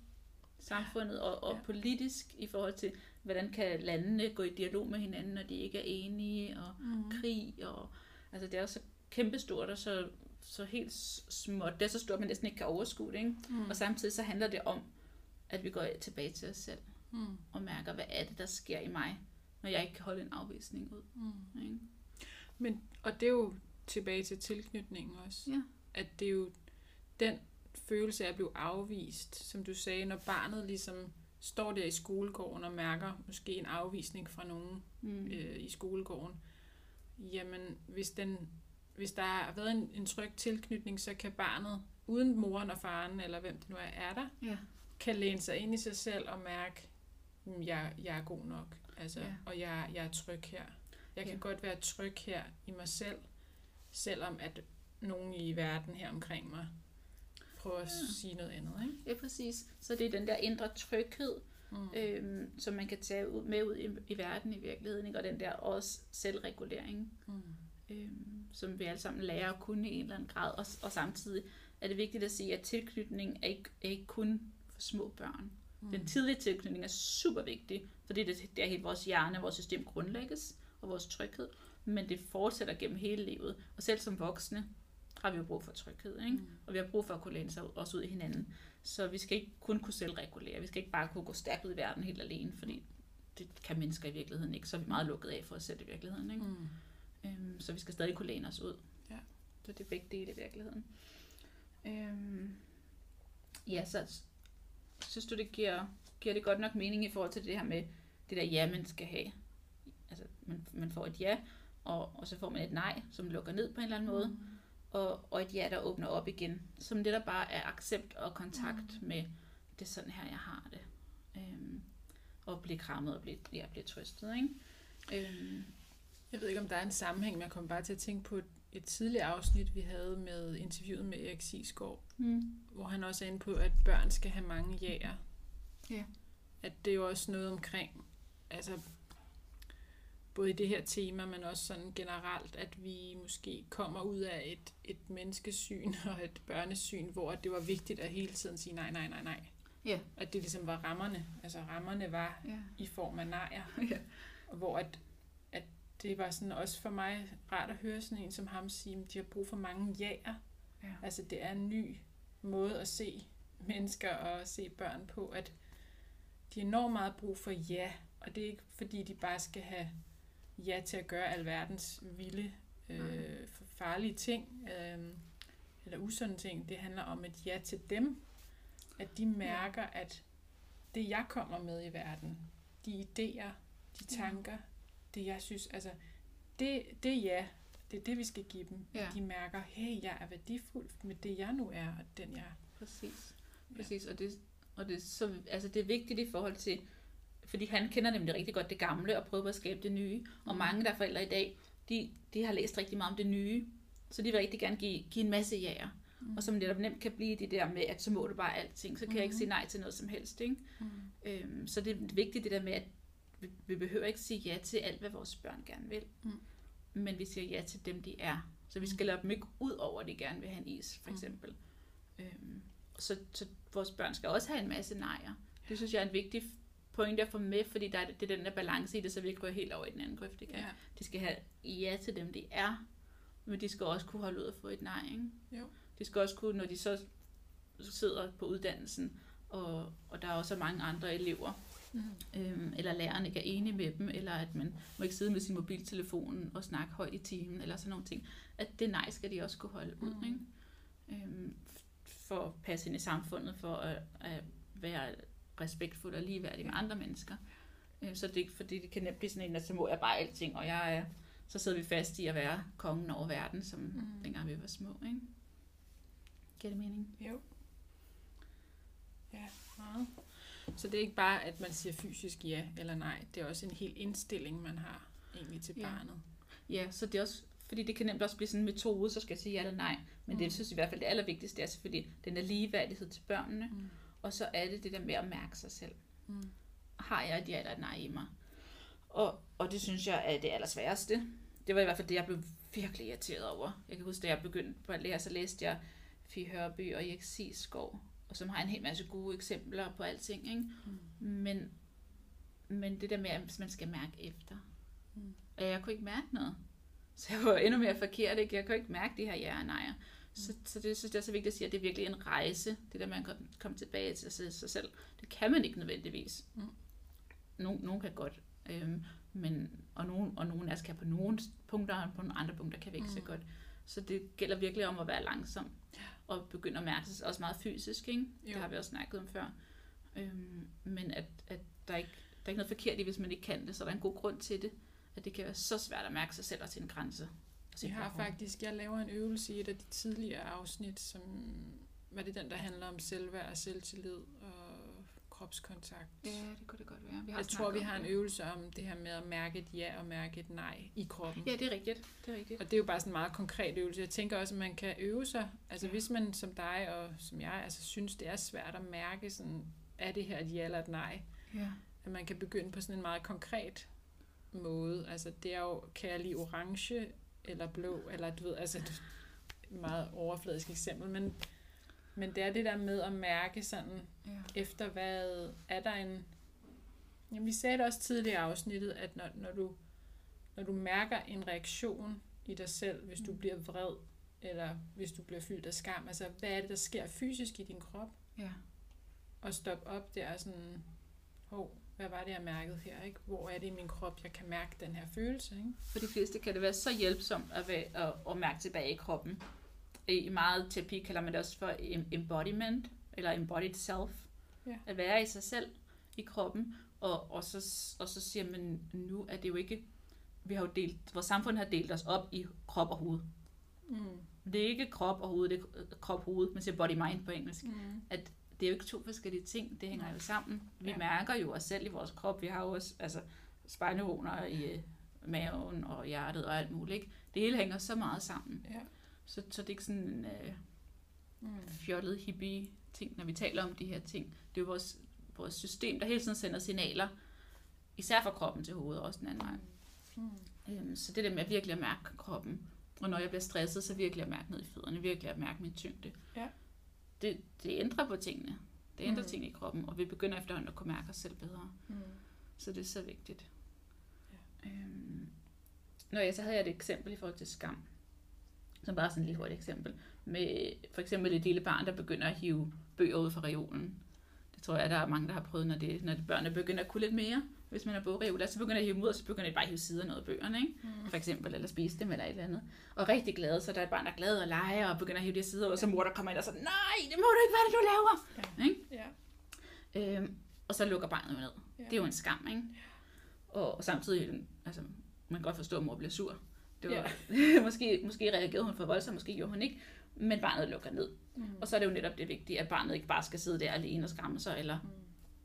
Speaker 2: samfundet, og, og
Speaker 1: Ja.
Speaker 2: politisk i forhold til, hvordan kan landene gå i dialog med hinanden, når de ikke er enige, og
Speaker 1: Mm.
Speaker 2: krig, og altså det er så kæmpestort, og så, så helt småt, det er så stort, man næsten ikke kan overskue det, ikke?
Speaker 1: Mm.
Speaker 2: Og samtidig så handler det om, at vi går tilbage til os selv,
Speaker 1: Mm.
Speaker 2: og mærker, hvad er det, der sker i mig, når jeg ikke kan holde en afvisning ud,
Speaker 1: Mm.
Speaker 2: ikke?
Speaker 1: Men, og det er jo tilbage til tilknytningen også.
Speaker 2: Ja.
Speaker 1: At det er jo den følelse af at blive afvist, som du sagde, når barnet ligesom står der i skolegården og mærker måske en afvisning fra nogen
Speaker 2: Mm.
Speaker 1: øh, i skolegården. Jamen, hvis, den, hvis der har været en, en tryg tilknytning, så kan barnet, uden moren og faren, eller hvem det nu er, er der,
Speaker 2: Ja.
Speaker 1: kan læne sig ind i sig selv og mærke, "Mm, jeg, jeg er god nok, altså,
Speaker 2: Ja.
Speaker 1: ja. og jeg, jeg er tryg her. Jeg kan
Speaker 2: Ja.
Speaker 1: godt være tryg her i mig selv, selvom at nogen i verden her omkring mig prøver at
Speaker 2: Ja.
Speaker 1: sige noget andet, ikke?
Speaker 2: Ja, præcis. Så det er den der indre tryghed,
Speaker 1: Mm.
Speaker 2: øhm, som man kan tage ud, med ud i, i verden i virkeligheden, ikke? og den der også selvregulering,
Speaker 1: Mm.
Speaker 2: øhm, som vi alle sammen lærer at kunne i en eller anden grad. Og, og samtidig er det vigtigt at sige, at tilknytning er ikke, er ikke kun for små børn. Mm. Den tidlige tilknytning er super vigtig, fordi det, er helt vores hjerne, vores system grundlægges, og vores tryghed, men det fortsætter gennem hele livet. Og selv som voksne har vi jo brug for tryghed, ikke?
Speaker 1: Mm.
Speaker 2: og vi har brug for at kunne læne sig også ud i hinanden. Så vi skal ikke kun kunne selvregulere, vi skal ikke bare kunne gå stærkt ud i verden helt alene, fordi det kan mennesker i virkeligheden ikke, så er vi meget lukket af for os selv i virkeligheden. Ikke?
Speaker 1: Mm.
Speaker 2: Øhm, så vi skal stadig kunne læne os ud.
Speaker 1: Ja.
Speaker 2: Så det er begge dele i virkeligheden. Øhm, ja, så synes du, det giver, giver det godt nok mening i forhold til det her med det der ja, man skal have. Altså, man, man får et ja, og, og så får man et nej, som lukker ned på en eller anden måde, og, og et ja, der åbner op igen. Som det, der bare er accept og kontakt med, det er sådan her, jeg har det. Øhm, og blive krammet og blive, ja, blive trøstet, ikke? Øhm,
Speaker 1: Jeg ved ikke, om der er en sammenhæng, men jeg kom bare til at tænke på et, et tidligere afsnit, vi havde med interviewet med Erik Sisgaard,
Speaker 2: mm.
Speaker 1: hvor han også er inde på, at børn skal have mange jæger.
Speaker 2: Ja.
Speaker 1: At det er jo også noget omkring, altså både i det her tema, men også sådan generelt, at vi måske kommer ud af et, et menneskesyn og et børnesyn, hvor det var vigtigt at hele tiden sige nej, nej, nej, nej.
Speaker 2: Ja.
Speaker 1: At det ligesom var rammerne. Altså rammerne var
Speaker 2: Ja.
Speaker 1: i form af nejer.
Speaker 2: Ja.
Speaker 1: Hvor at, at det var sådan også for mig rart at høre sådan en som ham sige, at de har brug for mange jaer.
Speaker 2: Ja.
Speaker 1: Altså det er en ny måde at se mennesker og se børn på, at de har enormt meget brug for ja, og det er ikke fordi, de bare skal have ja til at gøre alverdens vilde, øh, farlige ting, øh, eller usunde ting. Det handler om et ja til dem, at de mærker, at det jeg kommer med i verden, de idéer, de tanker, det jeg synes, altså det, det ja, det er det vi skal give dem.
Speaker 2: Ja.
Speaker 1: De mærker, hey, jeg er værdifuld med det jeg nu er, og den jeg er.
Speaker 2: Præcis. Præcis, og det, og det, så, altså det er vigtigt i forhold til, fordi han kender nemlig rigtig godt det gamle og prøver at skabe det nye. Og
Speaker 1: Mm.
Speaker 2: mange, der er forældre i dag, de, de har læst rigtig meget om det nye, så de vil rigtig gerne give, give en masse jager. Mm. Og som netop nemt kan blive det der med, at så må du bare alting, så kan mm. jeg ikke
Speaker 1: Mhm.
Speaker 2: sige nej til noget som helst. Ikke?
Speaker 1: Mm.
Speaker 2: Øhm, så det er vigtigt det der med, at vi, vi behøver ikke sige ja til alt, hvad vores børn gerne vil.
Speaker 1: Mm.
Speaker 2: Men vi siger ja til dem, de er. Så vi skal lade dem ikke ud over, at de gerne vil have en is, for
Speaker 1: Mm.
Speaker 2: eksempel. Øhm, så, så vores børn skal også have en masse nejer. Det synes jeg er en vigtig pointe at få med, fordi der er, det er den der balance i det, så vi ikke går helt over i den anden grøft igen.
Speaker 1: Ja.
Speaker 2: De skal have ja til dem, de er, men de skal også kunne holde ud og få et nej. Ikke?
Speaker 1: Jo.
Speaker 2: De skal også kunne, når de så sidder på uddannelsen, og, og der er også mange andre elever,
Speaker 1: Mm.
Speaker 2: øhm, eller læreren ikke er enig med dem, eller at man må ikke sidde med sin mobiltelefon og snakke højt i timen, eller sådan nogle ting. At det nej skal de også kunne holde ud,
Speaker 1: Mm.
Speaker 2: ikke? Øhm, for at passe ind i samfundet, for at, at være respektfuld og ligeværdig med andre mennesker. Øhm, så det er ikke, fordi det kan nemt blive sådan en, at så må jeg bare alting, og jeg er, så sidder vi fast i at være kongen over verden, som mm. Dengang vi var små, ikke? Giver det mening?
Speaker 1: Jo. Ja, meget. Så det er ikke bare, at man siger fysisk ja eller nej. Det er også en hel indstilling, man har egentlig til
Speaker 2: Ja.
Speaker 1: barnet.
Speaker 2: Ja, så det er også, fordi det kan nemt også blive sådan en metode, så skal jeg sige ja eller nej. Men mm. det,
Speaker 1: Mm.
Speaker 2: jeg synes i hvert fald, det allervigtigste er selvfølgelig den der ligeværdighed til børnene.
Speaker 1: Mm.
Speaker 2: Og så er det det der med at mærke sig selv.
Speaker 1: Mm.
Speaker 2: Har jeg et ja eller et nej i mig? Og, og det synes jeg er det allersværeste. Det var i hvert fald det, jeg blev virkelig irriteret over. Jeg kan huske, da jeg begyndte på at lære, så læste jeg Fie Hørby og Erik Skov, og som har en hel masse gode eksempler på alting. Ikke?
Speaker 1: Mm.
Speaker 2: Men, men det der med, at man skal mærke efter.
Speaker 1: Mm.
Speaker 2: Og jeg kunne ikke mærke noget. Så jeg var endnu mere forkert, ikke? Jeg kunne ikke mærke de her ja og nejer. Så, så det synes jeg er så vigtigt at sige, at det er virkelig en rejse, det der med at komme- tilbage til sig selv. Det kan man ikke nødvendigvis.
Speaker 1: Mm.
Speaker 2: Nogen, nogen kan godt, øhm, men, og, nogen, og nogen af os kan på nogle punkter, og på nogle andre punkter kan vi ikke mm. så
Speaker 1: Mm.
Speaker 2: godt. Så det gælder virkelig om at være langsom, og begynde at mærke sig også meget fysisk, ikke? Det har vi også snakket om før. Øhm, men at, at der, ikke, der er ikke noget forkert i, hvis man ikke kan det, så der er en god grund til det. At det kan være så svært at mærke sig selv og sin grænse.
Speaker 1: Vi
Speaker 2: sit
Speaker 1: har faktisk, jeg laver en øvelse i et af de tidligere afsnit, som var det den, der handler om selvværd og selvtillid og kropskontakt.
Speaker 2: Ja, det kunne det godt være. Vi har
Speaker 1: Jeg tror, vi har en øvelse om det her med at mærke et ja og mærke et nej i kroppen.
Speaker 2: Ja, det er rigtigt. Det er rigtigt.
Speaker 1: Og det er jo bare sådan en meget konkret øvelse. Jeg tænker også, at man kan øve sig. Altså
Speaker 2: Ja.
Speaker 1: hvis man som dig og som jeg altså, synes, det er svært at mærke, sådan, er det her et ja eller et nej?
Speaker 2: Ja.
Speaker 1: At man kan begynde på sådan en meget konkret måde. Altså det er jo, kan jeg lide orange eller blå, eller du ved, altså et meget overfladisk eksempel, men, men det er det der med at mærke sådan,
Speaker 2: ja.
Speaker 1: efter hvad er der en... Jamen, vi sagde det også tidligere i afsnittet, at når, når, du, når du mærker en reaktion i dig selv, hvis du
Speaker 2: Mm.
Speaker 1: bliver vred, eller hvis du bliver fyldt af skam, altså hvad er det, der sker fysisk i din krop?
Speaker 2: ja.
Speaker 1: Og stoppe op der og sådan, hov, hvad var det, jeg mærkede her? Ikke? Hvor er det i min krop, jeg kan mærke den her følelse? Ikke?
Speaker 2: For de fleste kan det være så hjælpsomt at, være, at, at mærke tilbage i kroppen. I meget terapi kalder man det også for em- embodiment, eller embodied self.
Speaker 1: Ja.
Speaker 2: At være i sig selv i kroppen. Og, og, så, og så siger man, nu er det jo ikke... Vi har jo delt, vores samfund har delt os op i krop og hoved.
Speaker 1: Mm.
Speaker 2: Det er ikke krop og hoved, det er krop-hoved. Man siger body-mind på engelsk.
Speaker 1: Mm.
Speaker 2: At det er jo ikke to forskellige ting, det hænger jo sammen. Vi
Speaker 1: Ja.
Speaker 2: mærker jo os selv i vores krop. Vi har jo også altså, spejlneuroner i øh, maven og hjertet og alt muligt. Ikke? Det hele hænger så meget sammen.
Speaker 1: Ja.
Speaker 2: Så, så det er ikke sådan en øh,
Speaker 1: Mm.
Speaker 2: fjollet hippie ting, når vi taler om de her ting. Det er jo vores, vores system, der hele tiden sender signaler, især fra kroppen til hovedet, og også den anden vej.
Speaker 1: Mm.
Speaker 2: Øhm, så det der med at virkelig at mærke kroppen, og når jeg bliver stresset, så virkelig at mærke ned i fødderne, virkelig at mærke min tyngde.
Speaker 1: Ja.
Speaker 2: Det, det ændrer på tingene. Det ændrer
Speaker 1: Mm.
Speaker 2: tingene i kroppen, og vi begynder efterhånden at kunne mærke os selv bedre.
Speaker 1: Mm.
Speaker 2: Så det er så vigtigt.
Speaker 1: Ja.
Speaker 2: Øhm, Nå ja, så havde jeg et eksempel i forhold til skam. Som bare sådan et lille hurtigt eksempel. Med for eksempel et lille barn, der begynder at hive bøger ud fra reolen. Det tror jeg, der er mange, der har prøvet, når, det, når børnene begynder at kunne lidt mere. Hvis man er bogreoler, så begynder de at hive dem ud, og så begynder de bare at hive sider af bøgerne, ikke?
Speaker 1: Mm.
Speaker 2: For eksempel, eller spise dem, eller et eller andet. Og rigtig glade, så der er et barn, der er glad og leger, og begynder at hive de sider ud, og så mor, der kommer ind og så, nej, det må du ikke, hvad det, du laver?
Speaker 1: Ja.
Speaker 2: Ikke?
Speaker 1: Ja.
Speaker 2: Øhm, og så lukker barnet ned.
Speaker 1: Ja.
Speaker 2: Det er jo en skam, ikke? Og, og samtidig, altså, man kan godt forstå, at mor bliver sur. Det var, ja. måske, måske reagerede hun for voldsomt, måske gjorde hun ikke, men barnet lukker ned.
Speaker 1: Mm.
Speaker 2: Og så er det jo netop det vigtige, at barnet ikke bare skal sidde der alene og skamme sig, eller
Speaker 1: Mm.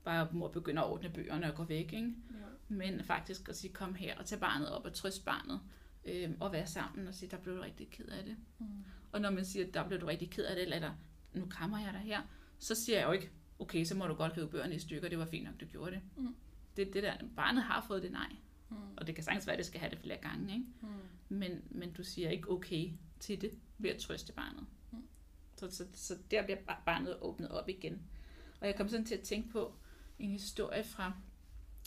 Speaker 2: Bare mor begynder at ordne bøgerne og gå væk, ikke?
Speaker 1: Ja.
Speaker 2: Men faktisk at sige, kom her og tage barnet op og trøste barnet, øhm, og være sammen og sige, der blev du rigtig ked af det.
Speaker 1: Mm.
Speaker 2: Og når man siger, der blev du rigtig ked af det, eller nu krammer jeg dig her, så siger jeg jo ikke, okay, så må du godt rive bøgerne i stykker, det var fint nok, du gjorde det.
Speaker 1: Mm.
Speaker 2: Det, det der, barnet har fået det nej,
Speaker 1: Mm.
Speaker 2: og det kan sagtens være, at det skal have det flere gange, ikke?
Speaker 1: Mm.
Speaker 2: Men, men du siger ikke okay til det ved at trøste barnet.
Speaker 1: Mm.
Speaker 2: Så, så, så der bliver bar- barnet åbnet op igen. Og jeg kom sådan til at tænke på en historie fra,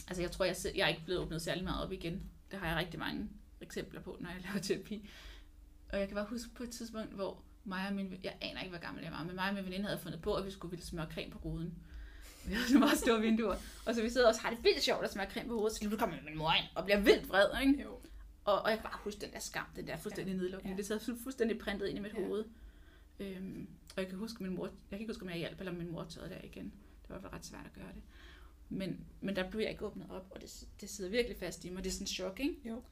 Speaker 2: altså jeg tror, jeg, jeg er ikke blevet åbnet særlig meget op igen. Det har jeg rigtig mange eksempler på, når jeg laver terapi. Og jeg kan bare huske på et tidspunkt, hvor mig og min, jeg aner ikke, hvor gammel jeg var, men mig og min veninde havde fundet på, at vi skulle ville smøre creme på ruden. Vi havde så meget store vinduer. Og så vi sidder og har det vildt sjovt at smøre creme på hovedet, så nu kommer min mor ind og bliver vildt vred, ikke?
Speaker 1: Jo.
Speaker 2: Og, og jeg kan bare huske den der skam, den der fuldstændig ja. nedlukning.
Speaker 1: Ja.
Speaker 2: Det sad fu- fuldstændig printet ind i mit
Speaker 1: Ja.
Speaker 2: hoved. Øhm, og jeg kan huske min mor, jeg kan ikke huske, om jeg hjalp, eller om min mor tog der igen. Det var ret svært at gøre det. Men, men der blev jeg ikke åbnet op, og det, det sidder virkelig fast i mig. Det er sådan en chok, ikke?
Speaker 1: Jo.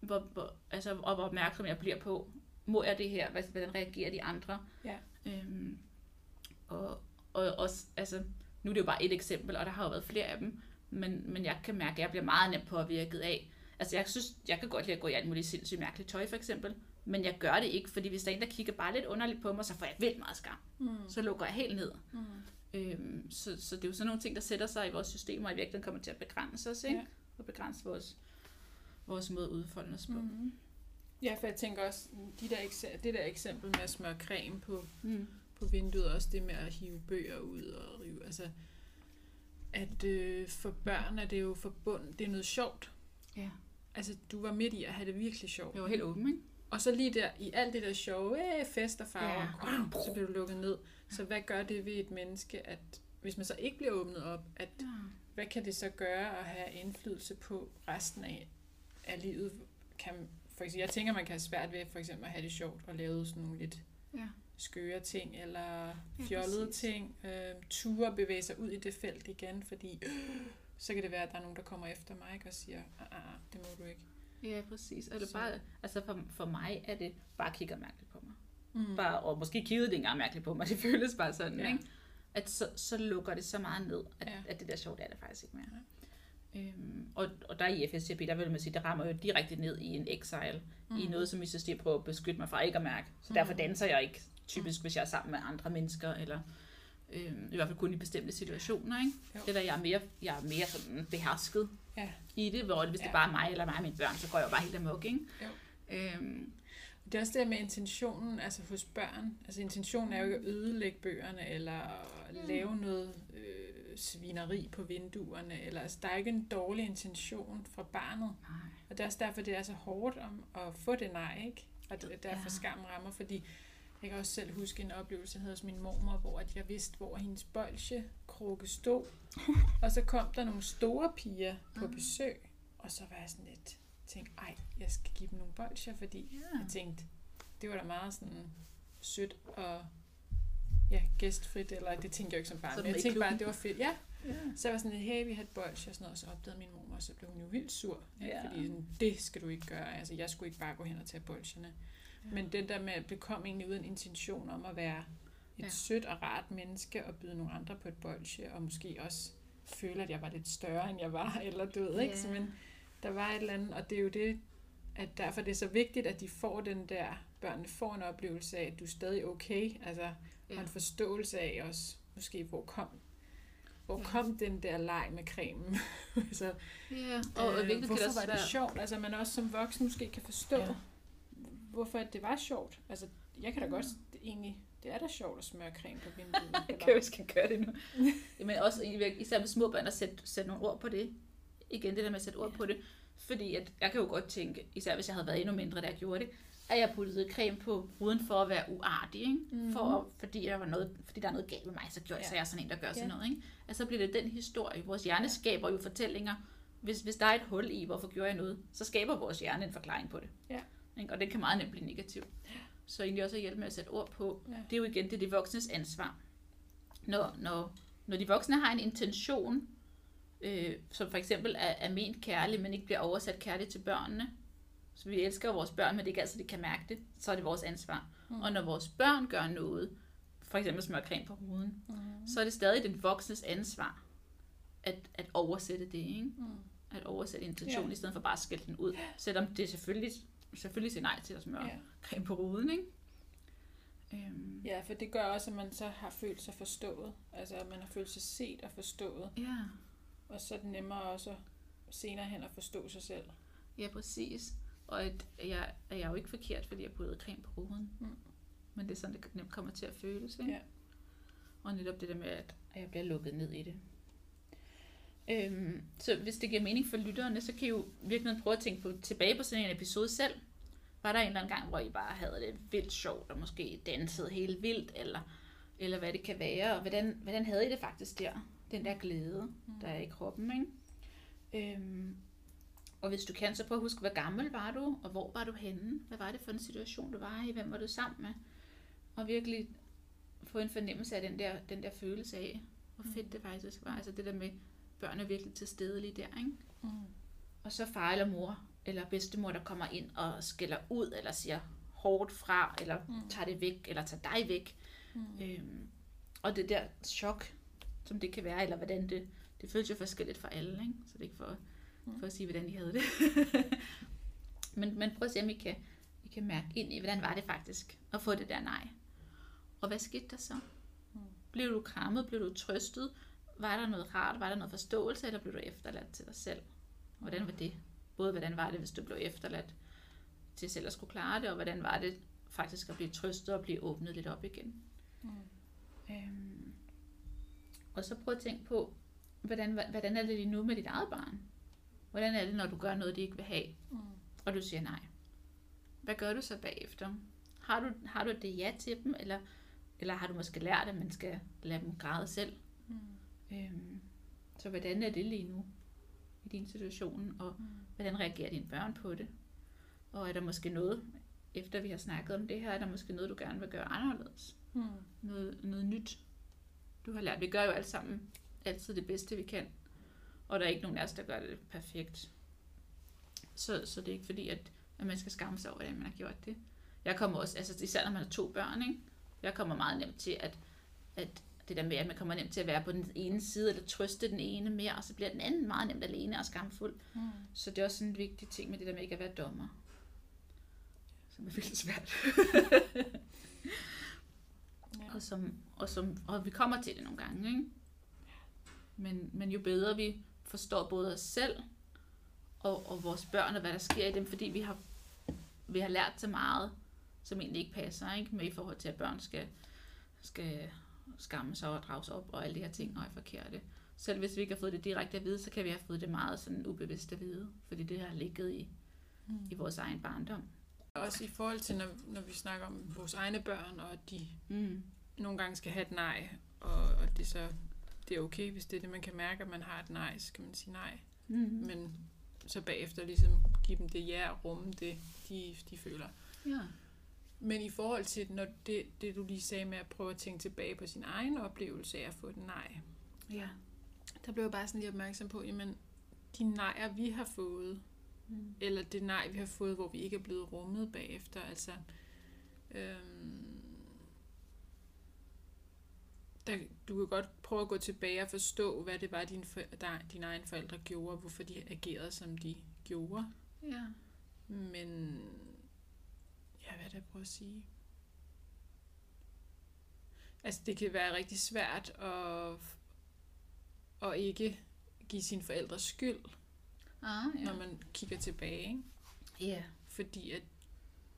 Speaker 2: Hvor, hvor, altså, og hvor opmærksom jeg bliver på, må jeg det her? Hvordan reagerer de andre?
Speaker 1: Ja.
Speaker 2: Øhm, og, og også, altså, nu er det jo bare et eksempel, og der har jo været flere af dem, men, men jeg kan mærke, at jeg bliver meget nemt påvirket af. Altså, jeg synes, jeg kan godt lide at gå i alt muligt sindssygt mærkeligt tøj, for eksempel, men jeg gør det ikke, fordi hvis der er en, der kigger bare lidt underligt på mig, så får jeg vildt meget skam.
Speaker 1: Mm.
Speaker 2: Så lukker jeg helt ned.
Speaker 1: Mm.
Speaker 2: Øhm, så, så det er jo sådan nogle ting, der sætter sig i vores systemer, og i virkeligheden kommer til at begrænse os, ikke?
Speaker 1: Ja.
Speaker 2: Og begrænse vores, vores måde at udfolde os på.
Speaker 1: Mm. Ja, for jeg tænker også, de der ekse- det der eksempel med at smøre creme på,
Speaker 2: Mm.
Speaker 1: på vinduet, også det med at hive bøger ud og rive, altså, at øh, for børn er det jo forbundet, det er noget sjovt.
Speaker 2: Ja.
Speaker 1: Altså, du var midt i at have det virkelig sjovt.
Speaker 2: Jeg var helt åben, ikke?
Speaker 1: Og så lige der, i alt det der sjove, øh, fest og farver,
Speaker 2: Ja.
Speaker 1: så bliver du lukket ned. Så hvad gør det ved et menneske, at hvis man så ikke bliver åbnet op, at
Speaker 2: Ja.
Speaker 1: hvad kan det så gøre at have indflydelse på resten af, af livet? Kan, for eksempel, jeg tænker, man kan have svært ved for eksempel at have det sjovt og lave sådan nogle lidt
Speaker 2: Ja.
Speaker 1: skøre ting, eller
Speaker 2: Ja,
Speaker 1: fjollede
Speaker 2: præcis.
Speaker 1: ting. Øh, ture bevæge sig ud i det felt igen, fordi øh, så kan det være, at der er nogen, der kommer efter mig ikke, og siger, ah, ah, ah, det må du ikke.
Speaker 2: Ja, præcis. Eller
Speaker 1: Så-
Speaker 2: bare, altså for, for mig er det bare kigger mærkeligt på mig.
Speaker 1: Mm.
Speaker 2: Bare, og måske kiggede det ikke engang mærkeligt på mig. Det føles bare sådan,
Speaker 1: Ja.
Speaker 2: ja. ikke? at så, så lukker det så meget ned, at,
Speaker 1: Ja.
Speaker 2: ja. at det der sjovt er det faktisk ikke mere. Øhm, og, og der i FSTP, der vil man sige, det rammer jo direkte ned i en exile, mm. i noget, som i system prøver at beskytte mig fra ikke at mærke. Så derfor danser jeg ikke typisk, hvis jeg er sammen med andre mennesker, eller øhm, i hvert fald kun i bestemte situationer. Ikke?
Speaker 1: Jo.
Speaker 2: Eller jeg er mere, jeg er mere sådan behersket
Speaker 1: Ja.
Speaker 2: i det, hvor hvis ja. det bare er mig eller mig og mine børn, så går jeg jo bare helt amok. Ikke?
Speaker 1: Jo.
Speaker 2: Øhm,
Speaker 1: Det er også det med intentionen, altså hos børn. Altså intentionen er jo ikke at ødelægge bøgerne, eller
Speaker 2: Mm.
Speaker 1: lave noget øh, svineri på vinduerne. Eller, altså, der er ikke en dårlig intention fra barnet.
Speaker 2: nej.
Speaker 1: Og det er også derfor, det er så hårdt om at få det nej, ikke? Og det er derfor
Speaker 2: Ja.
Speaker 1: skammen rammer, fordi jeg kan også selv huske en oplevelse, jeg havde hos min mormor, hvor at jeg vidste, hvor hendes bolchekrukke stod. og så kom der nogle store piger på
Speaker 2: Ah.
Speaker 1: besøg, og så var jeg sådan lidt, tænkte, ej, jeg skal give dem nogle bolcher, fordi
Speaker 2: Ja.
Speaker 1: jeg tænkte, det var da meget sådan sødt og ja, gæstfrit, eller det tænkte jeg jo ikke som barn, men jeg tænkte bare,
Speaker 2: klubben.
Speaker 1: at det var fedt. Ja,
Speaker 2: Ja.
Speaker 1: så jeg var sådan lidt, hey, vi har et bolsje og sådan noget, og så opdagede min mor, og så blev hun jo vildt sur.
Speaker 2: Ja.
Speaker 1: Fordi sådan, det skal du ikke gøre. Altså, jeg skulle ikke bare gå hen og tage bolsjerne. Ja. Men den der med, at det kom egentlig uden intention om at være et
Speaker 2: Ja.
Speaker 1: sødt og rart menneske, og byde nogle andre på et bolsje, og måske også føle, at jeg var lidt større, end jeg var, eller du ved, ikke?
Speaker 2: Ja.
Speaker 1: Så, men der var et eller andet, og det er jo det, at derfor det er så vigtigt, at de får den der, børnene får en oplevelse af, at du er stadig okay, altså, ja. Og en forståelse af også, måske, hvor kom hvor
Speaker 2: Ja.
Speaker 1: kom den der leg med cremen? altså,
Speaker 2: Ja, og,
Speaker 1: øh,
Speaker 2: vigtigt
Speaker 1: hvorfor
Speaker 2: kan
Speaker 1: var det
Speaker 2: være,
Speaker 1: sjovt? Altså, man også som voksen måske kan forstå,
Speaker 2: Ja.
Speaker 1: hvorfor at det var sjovt. Altså, jeg kan da godt det, egentlig, det er da sjovt at smøre creme på vinduet.
Speaker 2: Jeg kan jo skal gøre det nu. Men også især med små børn at sætte, sætte nogle ord på det. Igen det der med at sætte ord på det. Fordi at jeg kan jo godt tænke, især hvis jeg havde været endnu mindre, da jeg gjorde det, at jeg puttede creme på ruden for at være uartig. Ikke?
Speaker 1: Mhm.
Speaker 2: For, fordi, der var noget, fordi der er noget galt med mig, så, gjorde, ja.
Speaker 1: Ja.
Speaker 2: så jeg sådan en, der gør sådan
Speaker 1: Ja.
Speaker 2: noget. Ikke? Altså så bliver det den historie. Vores hjerne skaber jo fortællinger. Hvis, hvis der er et hul i, hvorfor gjorde jeg noget, så skaber vores hjerne en forklaring på det.
Speaker 1: Ja.
Speaker 2: Ikke? Og det kan meget nemt blive negativ. Så egentlig også at hjælpe med at sætte ord på,
Speaker 1: Ja.
Speaker 2: det er jo igen det, er de voksnes ansvar. Når, når, når de voksne har en intention, øh, som for eksempel er, er ment kærlig, men ikke bliver oversat kærligt til børnene, så vi elsker vores børn, men det er ikke altid, de kan mærke det, så er det vores ansvar.
Speaker 1: Mm.
Speaker 2: Mm. Og når vores børn gør noget, for eksempel smør creme på huden,
Speaker 1: Mm.
Speaker 2: så er det stadig den voksnes ansvar at, at oversætte det, ikke?
Speaker 1: Mm.
Speaker 2: At oversætte intentionen,
Speaker 1: Ja.
Speaker 2: i stedet for bare at skælde den ud. Selvom det selvfølgelig, selvfølgelig siger nej til at smøre
Speaker 1: Ja.
Speaker 2: creme på ruden, ikke? Øhm,
Speaker 1: ja, for det gør også, at man så har følt sig forstået. Altså, at man har følt sig set og forstået.
Speaker 2: ja.
Speaker 1: Og så er det nemmere også senere hen at forstå sig selv.
Speaker 2: Ja, præcis. Og at jeg, at jeg er jo ikke forkert, fordi jeg puttede creme på ruden.
Speaker 1: Mm.
Speaker 2: Men det er sådan, det nemt kommer til at føles. Ikke?
Speaker 1: Ja.
Speaker 2: Og netop det der med, at at jeg bliver lukket ned i det. Øhm, så hvis det giver mening for lytterne, så kan I jo virkelig prøve at tænke på, tilbage på sådan en episode selv. Var der en eller anden gang, hvor I bare havde det vildt sjovt, og måske dansede helt vildt, eller, eller hvad det kan være, og hvordan, hvordan havde I det faktisk der? Den der glæde, der er i kroppen, ikke? Øhm, og hvis du kan, så prøv at huske, hvor gammel var du, og hvor var du henne? Hvad var det for en situation, du var i? Hvem var du sammen med? Og virkelig få en fornemmelse af den der, den der følelse af, hvor fedt det faktisk var. Altså det der med, børn er virkelig til stede lige der, ikke?
Speaker 1: Mm.
Speaker 2: Og så far eller mor, eller bedstemor, der kommer ind og skælder ud, eller siger hårdt fra, eller
Speaker 1: Mm.
Speaker 2: tager det væk, eller tager dig væk.
Speaker 1: Mm.
Speaker 2: Øhm, og det der chok, som det kan være, eller hvordan det, det føles jo forskelligt for alle, ikke? så det er ikke for,
Speaker 1: Mm.
Speaker 2: for at sige, hvordan I havde det. men, men prøv at se, om I kan, I kan mærke ind i, hvordan var det faktisk, at få det der nej. Og hvad skete der så?
Speaker 1: Mm.
Speaker 2: Blev du krammet? Blev du trøstet? Var der noget rart? Var der noget forståelse? Eller blev du efterladt til dig selv? Hvordan var det? Både hvordan var det, hvis du blev efterladt til selv at skulle klare det, og hvordan var det faktisk at blive trøstet og blive åbnet lidt op igen?
Speaker 1: Mm.
Speaker 2: Øhm, og så prøv at tænke på, hvordan, hvordan er det lige nu med dit eget barn? Hvordan er det, når du gør noget, de ikke vil have,
Speaker 1: Mm.
Speaker 2: og du siger nej? Hvad gør du så bagefter? Har du, har du det ja til dem, eller, eller har du måske lært, at man skal lade dem græde selv?
Speaker 1: Mm.
Speaker 2: Øhm, så hvordan er det lige nu i din situation, og
Speaker 1: Mm.
Speaker 2: hvordan reagerer dine børn på det? Og er der måske noget, efter vi har snakket om det her, er der måske noget, du gerne vil gøre anderledes?
Speaker 1: Mm.
Speaker 2: noget, noget nyt, du har lært. Vi gør jo alle sammen altid det bedste, vi kan. Og der er ikke nogen af os, der gør det perfekt. Så, så det er ikke fordi, at, at man skal skamme sig over, at man har gjort det. Jeg kommer også, altså især når man har to børn, ikke? jeg kommer meget nemt til, at, at det der med, at man kommer nemt til at være på den ene side, eller trøste den ene mere, og så bliver den anden meget nemt alene og skamfuld.
Speaker 1: Mm.
Speaker 2: Så det er også en vigtig ting med det der med ikke at være dommer. Som er virkelig svært.
Speaker 1: Ja.
Speaker 2: og, som, og, som, og vi kommer til det nogle gange, ikke? Men, men jo bedre vi forstår både os selv og, og vores børn, og hvad der sker i dem, fordi vi har, vi har lært så meget, som egentlig ikke passer, ikke? Med i forhold til, at børn skal, skal skamme sig og drages op, og alle de her ting, og er forkerte. Selv hvis vi ikke har fået det direkte at vide, så kan vi have fået det meget sådan ubevidst at vide, fordi det har ligget i,
Speaker 1: Mm.
Speaker 2: i vores egen barndom.
Speaker 1: Også i forhold til, når, når vi snakker om vores egne børn, og at de
Speaker 2: Mm.
Speaker 1: nogle gange skal have et nej, og, og det så det er okay, hvis det er det, man kan mærke, at man har et nej, så kan man sige nej.
Speaker 2: Mm.
Speaker 1: Men så bagefter ligesom give dem det ja rumme det, de, de føler.
Speaker 2: Ja.
Speaker 1: Men i forhold til når det, det, du lige sagde med at prøve at tænke tilbage på sin egen oplevelse af at få et nej,
Speaker 2: Ja.
Speaker 1: der blev jeg bare sådan lige opmærksom på, jamen, de nejer, vi har fået,
Speaker 2: Mm.
Speaker 1: eller det nej, vi har fået, hvor vi ikke er blevet rummet bagefter, altså, øhm, der, du kan godt prøve at gå tilbage og forstå, hvad det var, dine, der, dine egne forældre gjorde, hvorfor de agerede, som de gjorde.
Speaker 2: Ja.
Speaker 1: Men, ja, hvad er det, jeg prøver at sige? Altså, det kan være rigtig svært at, at ikke give sine forældre skyld,
Speaker 2: Ah,
Speaker 1: ja.
Speaker 2: ja.
Speaker 1: når man kigger tilbage. Ikke?
Speaker 2: Ja.
Speaker 1: Fordi at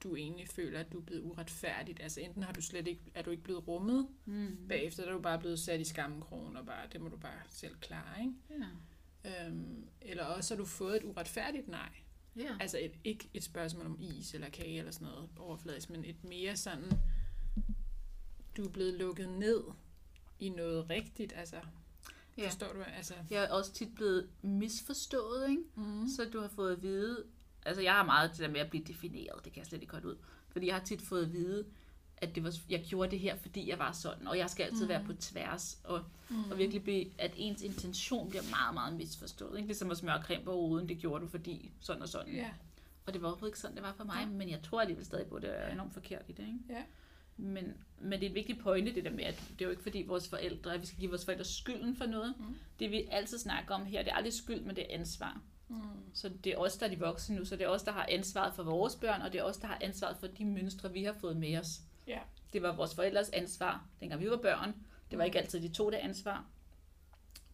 Speaker 1: du egentlig føler, at du er blevet uretfærdigt. Altså enten har du slet ikke, er du ikke blevet rummet,
Speaker 2: Mm.
Speaker 1: bagefter er du bare blevet sat i skammekrogen, og bare, det må du bare selv klare. Ikke?
Speaker 2: Ja.
Speaker 1: Øhm, eller også har du fået et uretfærdigt nej.
Speaker 2: Ja.
Speaker 1: Altså et, ikke et spørgsmål om is eller kage eller sådan noget overfladisk, men et mere sådan, du er blevet lukket ned i noget rigtigt, altså.
Speaker 2: Ja.
Speaker 1: Forstår du? Altså,
Speaker 2: Jeg er også tit blevet misforstået, ikke?
Speaker 1: mm.
Speaker 2: Så du har fået at vide, altså jeg har meget det der med at blive defineret, det kan jeg slet ikke godt ud. Fordi jeg har tit fået at vide, at det var, jeg gjorde det her, fordi jeg var sådan, og jeg skal altid mm. være på tværs, og, mm. og virkelig blive, at ens intention bliver meget, meget misforstået. Ikke? Ligesom at smøre creme på hovedet, det gjorde du, fordi sådan og sådan.
Speaker 1: ja.
Speaker 2: Og det var overhovedet ikke sådan, det var for mig,
Speaker 1: Ja.
Speaker 2: men jeg tror alligevel stadig på, at det er enormt forkert i det. Ikke?
Speaker 1: Ja.
Speaker 2: Men, men det er et vigtigt pointe, det der med, at det er jo ikke fordi vores forældre, at vi skal give vores forældre skylden for noget.
Speaker 1: Mm.
Speaker 2: Det vi altid snakker om her, det er aldrig skyld, men det er ansvar.
Speaker 1: Mm.
Speaker 2: Så det er os, der er de voksne nu, så det er os, der har ansvaret for vores børn, og det er os, der har ansvaret for de mønstre, vi har fået med os.
Speaker 1: Ja.
Speaker 2: Det var vores forældres ansvar, dengang vi var børn. Det var ikke altid, de tog det ansvar.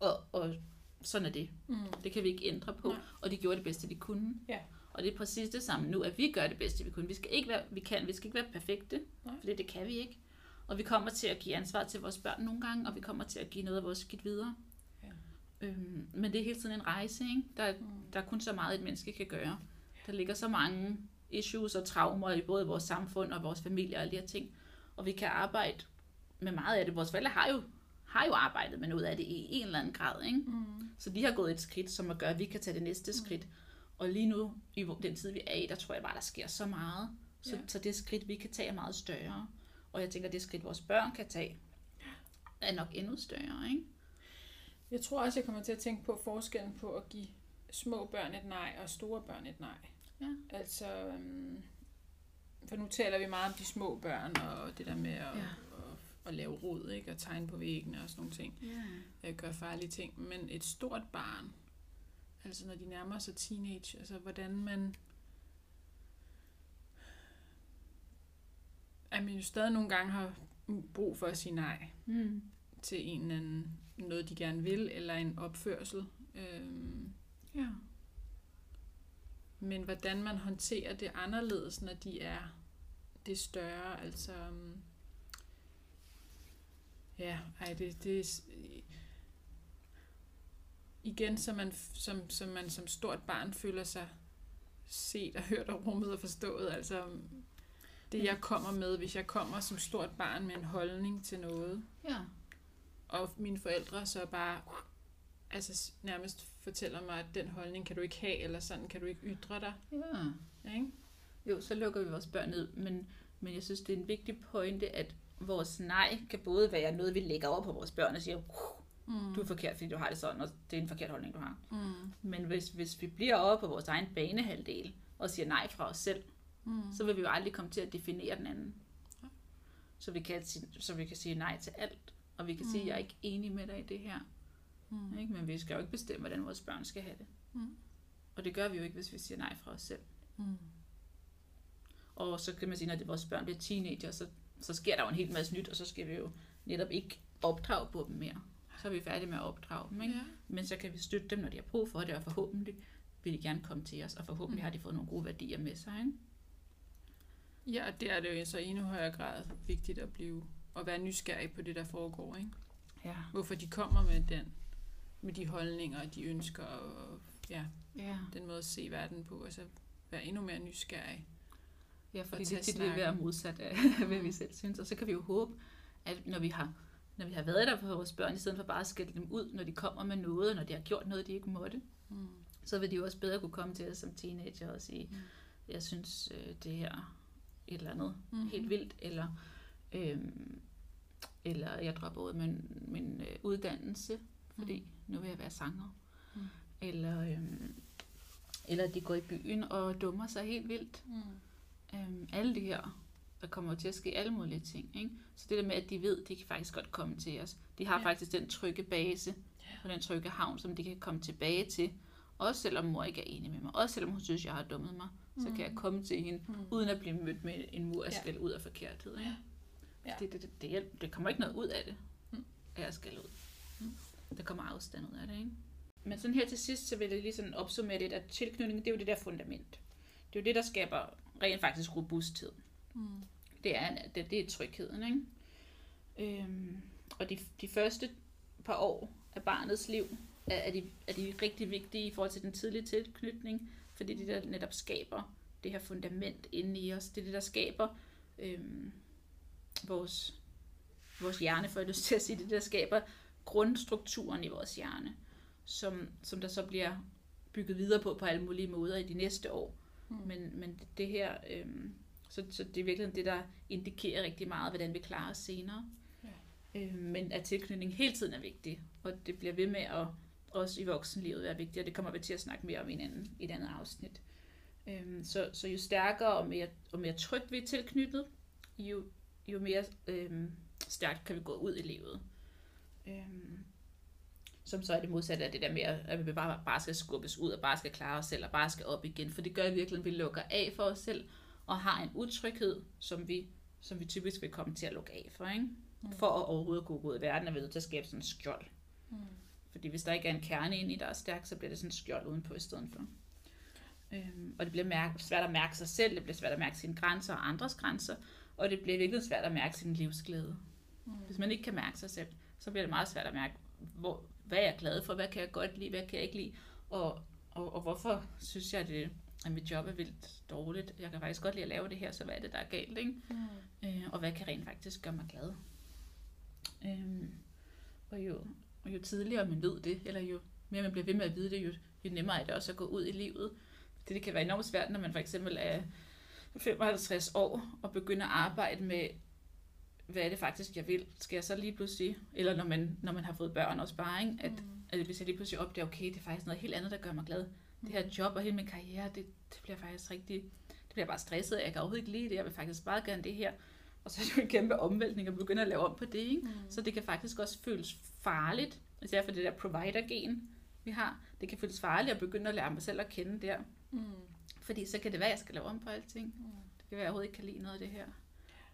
Speaker 2: Og, og sådan er det.
Speaker 1: Mm.
Speaker 2: Det kan vi ikke ændre på.
Speaker 1: Nej.
Speaker 2: Og de gjorde det bedste, de kunne.
Speaker 1: Ja.
Speaker 2: Og det er præcis det samme nu, at vi gør det bedste, vi kunne. Vi skal ikke være, vi kan, vi skal ikke være perfekte,
Speaker 1: Nej.
Speaker 2: for det kan vi ikke. Og vi kommer til at give ansvar til vores børn nogle gange, og vi kommer til at give noget af vores skidt videre.
Speaker 1: Ja.
Speaker 2: Øhm, men det er hele tiden en rejse, ikke? Der,
Speaker 1: Mm.
Speaker 2: der er kun så meget, et menneske kan gøre. Der ligger så mange issues og traumer i både vores samfund og vores familie og alle de her ting. Og vi kan arbejde med meget af det. Vores forældre har jo, har jo arbejdet med noget af det i en eller anden grad, ikke?
Speaker 1: Mm.
Speaker 2: Så de har gået et skridt, som at gøre, at vi kan tage det næste skridt. Og lige nu, i den tid, vi er i, der tror jeg bare, der sker så meget. Så,
Speaker 1: Ja.
Speaker 2: så det skridt, vi kan tage, er meget større. Og jeg tænker, det skridt, vores børn kan tage, er nok endnu større, ikke?
Speaker 1: Jeg tror også, jeg kommer til at tænke på forskellen på at give små børn et nej og store børn et nej.
Speaker 2: Ja.
Speaker 1: Altså, øhm, for nu taler vi meget om de små børn og det der med at,
Speaker 2: Ja.
Speaker 1: at, at lave rod, ikke? og tegne på væggene og sådan nogle ting.
Speaker 2: Ja.
Speaker 1: øh, gøre farlige ting. Men et stort barn, altså når de nærmer sig teenage, altså hvordan man... At man jo stadig nogle gange har brug for at sige nej
Speaker 2: Mm.
Speaker 1: til en eller anden, noget de gerne vil, eller en opførsel. Øhm,
Speaker 2: Ja.
Speaker 1: Men hvordan man håndterer det anderledes, når de er det større, altså... øhm, Ja, ej, det, det Igen, så man, som, som man som stort barn føler sig set og hørt og rummet og forstået. Altså, det jeg kommer med, hvis jeg kommer som stort barn med en holdning til noget,
Speaker 2: Ja.
Speaker 1: og mine forældre så bare altså nærmest fortæller mig, at den holdning kan du ikke have, eller sådan kan du ikke ytre dig.
Speaker 2: Ja.
Speaker 1: Ikke?
Speaker 2: Jo, så lukker vi vores børn ned, men, men jeg synes, det er en vigtig pointe, at vores nej kan både være noget, vi lægger over på vores børn og siger,
Speaker 1: Mm.
Speaker 2: du er forkert, fordi du har det sådan, og det er en forkert holdning, du har.
Speaker 1: Mm.
Speaker 2: Men hvis, hvis vi bliver over på vores egen banehalvdel og siger nej fra os selv,
Speaker 1: Mm.
Speaker 2: så vil vi jo aldrig komme til at definere den anden. Så vi kan, så vi kan sige nej til alt, og vi kan mm. sige, at jeg er ikke enig med dig i det her. Mm. Ikke? Men vi skal jo ikke bestemme, hvordan vores børn skal have det. Mm. Og det gør vi jo ikke, hvis vi siger nej fra os selv. Mm. Og så kan man sige, når det vores børn bliver teenager, så, så sker der jo en hel masse nyt, og så skal vi jo netop ikke opdrage på dem mere. Så er vi færdige med at opdrage dem. Ikke? Ja. Men så kan vi støtte dem, når de har brug for det, og forhåbentlig vil de gerne komme til os, og forhåbentlig mm. har de fået nogle gode værdier med sig. Ikke?
Speaker 1: Ja, og det er det jo så endnu højere grad vigtigt at blive at være nysgerrig på det, der foregår. Ikke? Ja. Hvorfor de kommer med den med de holdninger, de ønsker, og ja, ja. den måde at se verden på. Altså være endnu mere nysgerrig.
Speaker 2: Ja, fordi det tit vil være modsat af, hvad vi selv synes. Og så kan vi jo håbe, at når vi har, når vi har været der for vores børn, i stedet for bare at skælde dem ud, når de kommer med noget, når de har gjort noget, de ikke måtte, mm. så vil de jo også bedre kunne komme til os som teenager og sige, mm. jeg synes, øh, det her et eller andet mm. helt vildt, eller, øhm, eller jeg dropper ud min, min øh, uddannelse, fordi mm. nu vil jeg være sanger. Mm. Eller, øhm, eller de går i byen og dummer sig helt vildt. Mm. Øhm, alle de her, der kommer til at ske alle mulige ting. Ikke? Så det der med, at de ved, at de kan faktisk godt komme til os. De har ja. faktisk den trygge base, og den trygge havn, som de kan komme tilbage til. Også selvom mor ikke er enig med mig. Også selvom hun synes, jeg har dummet mig. Mm. Så kan jeg komme til hende, mm. uden at blive mødt med en mur af ja. ud af forkerthed. Ikke? Ja. Det, det, det, det, det kommer ikke noget ud af det, mm. at jeg skal ud. Mm. Der kommer afstand ud af det. Ikke? Men sådan her til sidst, så vil jeg lige sådan opsummere det, at tilknytning, det er jo det der fundament. Det er jo det, der skaber rent faktisk robusthed. Mm. Det, er, det, det er trygheden. Ikke? Øhm, og de, de første par år af barnets liv er, er, de, er de rigtig vigtige i forhold til den tidlige tilknytning, fordi det der netop skaber det her fundament inde i os. Det er det, der skaber øhm, vores, vores hjerne, for jeg lyst til at sige, det der skaber grundstrukturen i vores hjerne, som, som der så bliver bygget videre på på alle mulige måder i de næste år. Mm. Men, men det her, øhm, så, så det er virkelig det, der indikerer rigtig meget, hvordan vi klarer os senere. Ja. Øhm, men at tilknytning hele tiden er vigtig, og det bliver ved med at også i voksenlivet være vigtigt, og det kommer vi til at snakke mere om i, en anden, i et andet afsnit. Øhm, så, så jo stærkere og mere, og mere trygt vi er tilknyttet, jo, jo mere øhm, stærkt kan vi gå ud i livet. Øhm, som så er det modsatte af det der med, at vi bare, bare skal skubbes ud og bare skal klare os selv og bare skal op igen. For det gør i virkeligheden, at vi lukker af for os selv og har en utryghed, som vi, som vi typisk vil komme til at lukke af for. Ikke? Mm. For at overhovedet kunne gå ud i verden, er vi nødt til at skabe sådan en skjold. Mm. Fordi hvis der ikke er en kerne ind i, der er stærk, så bliver det sådan en skjold udenpå i stedet for. Øhm, og det bliver mærke, svært at mærke sig selv, det bliver svært at mærke sine grænser og andres grænser, og det bliver virkelig svært at mærke sin livsglæde. Mm. Hvis man ikke kan mærke sig selv, så bliver det meget svært at mærke, hvor, hvad er jeg glad for, hvad kan jeg godt lide, hvad kan jeg ikke lide, og, og, og hvorfor synes jeg, det, at mit job er vildt dårligt. Jeg kan faktisk godt lide at lave det her, så hvad er det, der er galt, ikke? Mm. Øh, og hvad kan rent faktisk gøre mig glad? Øhm, og, jo, og jo tidligere man ved det, eller jo mere man bliver ved med at vide det, jo, jo nemmere er det også at gå ud i livet. Det, det kan være enormt svært, når man for eksempel er 55 år og begynder at arbejde med hvad er det faktisk, jeg vil? Skal jeg så lige pludselig, eller når man, når man har fået børn og sparring, at, mm. at hvis jeg lige pludselig opdager, okay, det er faktisk noget helt andet, der gør mig glad. Mm. Det her job og hele min karriere, det, det bliver faktisk rigtig, det bliver bare stresset, jeg kan overhovedet ikke lide det, jeg vil faktisk bare gerne det her. Og så er det jo en kæmpe omvæltning at begynde at lave om på det, ikke? Mm. Så det kan faktisk også føles farligt, især for det der provider-gen, vi har. Det kan føles farligt at begynde at lære mig selv at kende der. Mm. Fordi så kan det være, at jeg skal lave om på alting. Mm. Det kan være, at jeg overhovedet ikke kan lide noget af det her,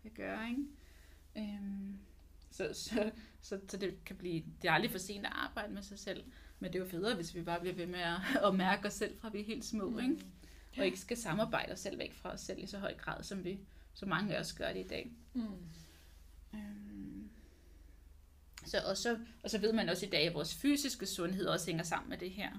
Speaker 2: jeg gør, ikke? Øhm, så, så, så, så det kan blive, det er aldrig for sent at arbejde med sig selv, men det er jo federe, hvis vi bare bliver ved med at, at mærke os selv fra vi er helt små, mm. ikke? og ikke skal samarbejde os selv væk fra os selv i så høj grad, som vi så mange af os gør det i dag. Mm. Øhm, så, og, så, og så ved man også i dag, at vores fysiske sundhed også hænger sammen med det her.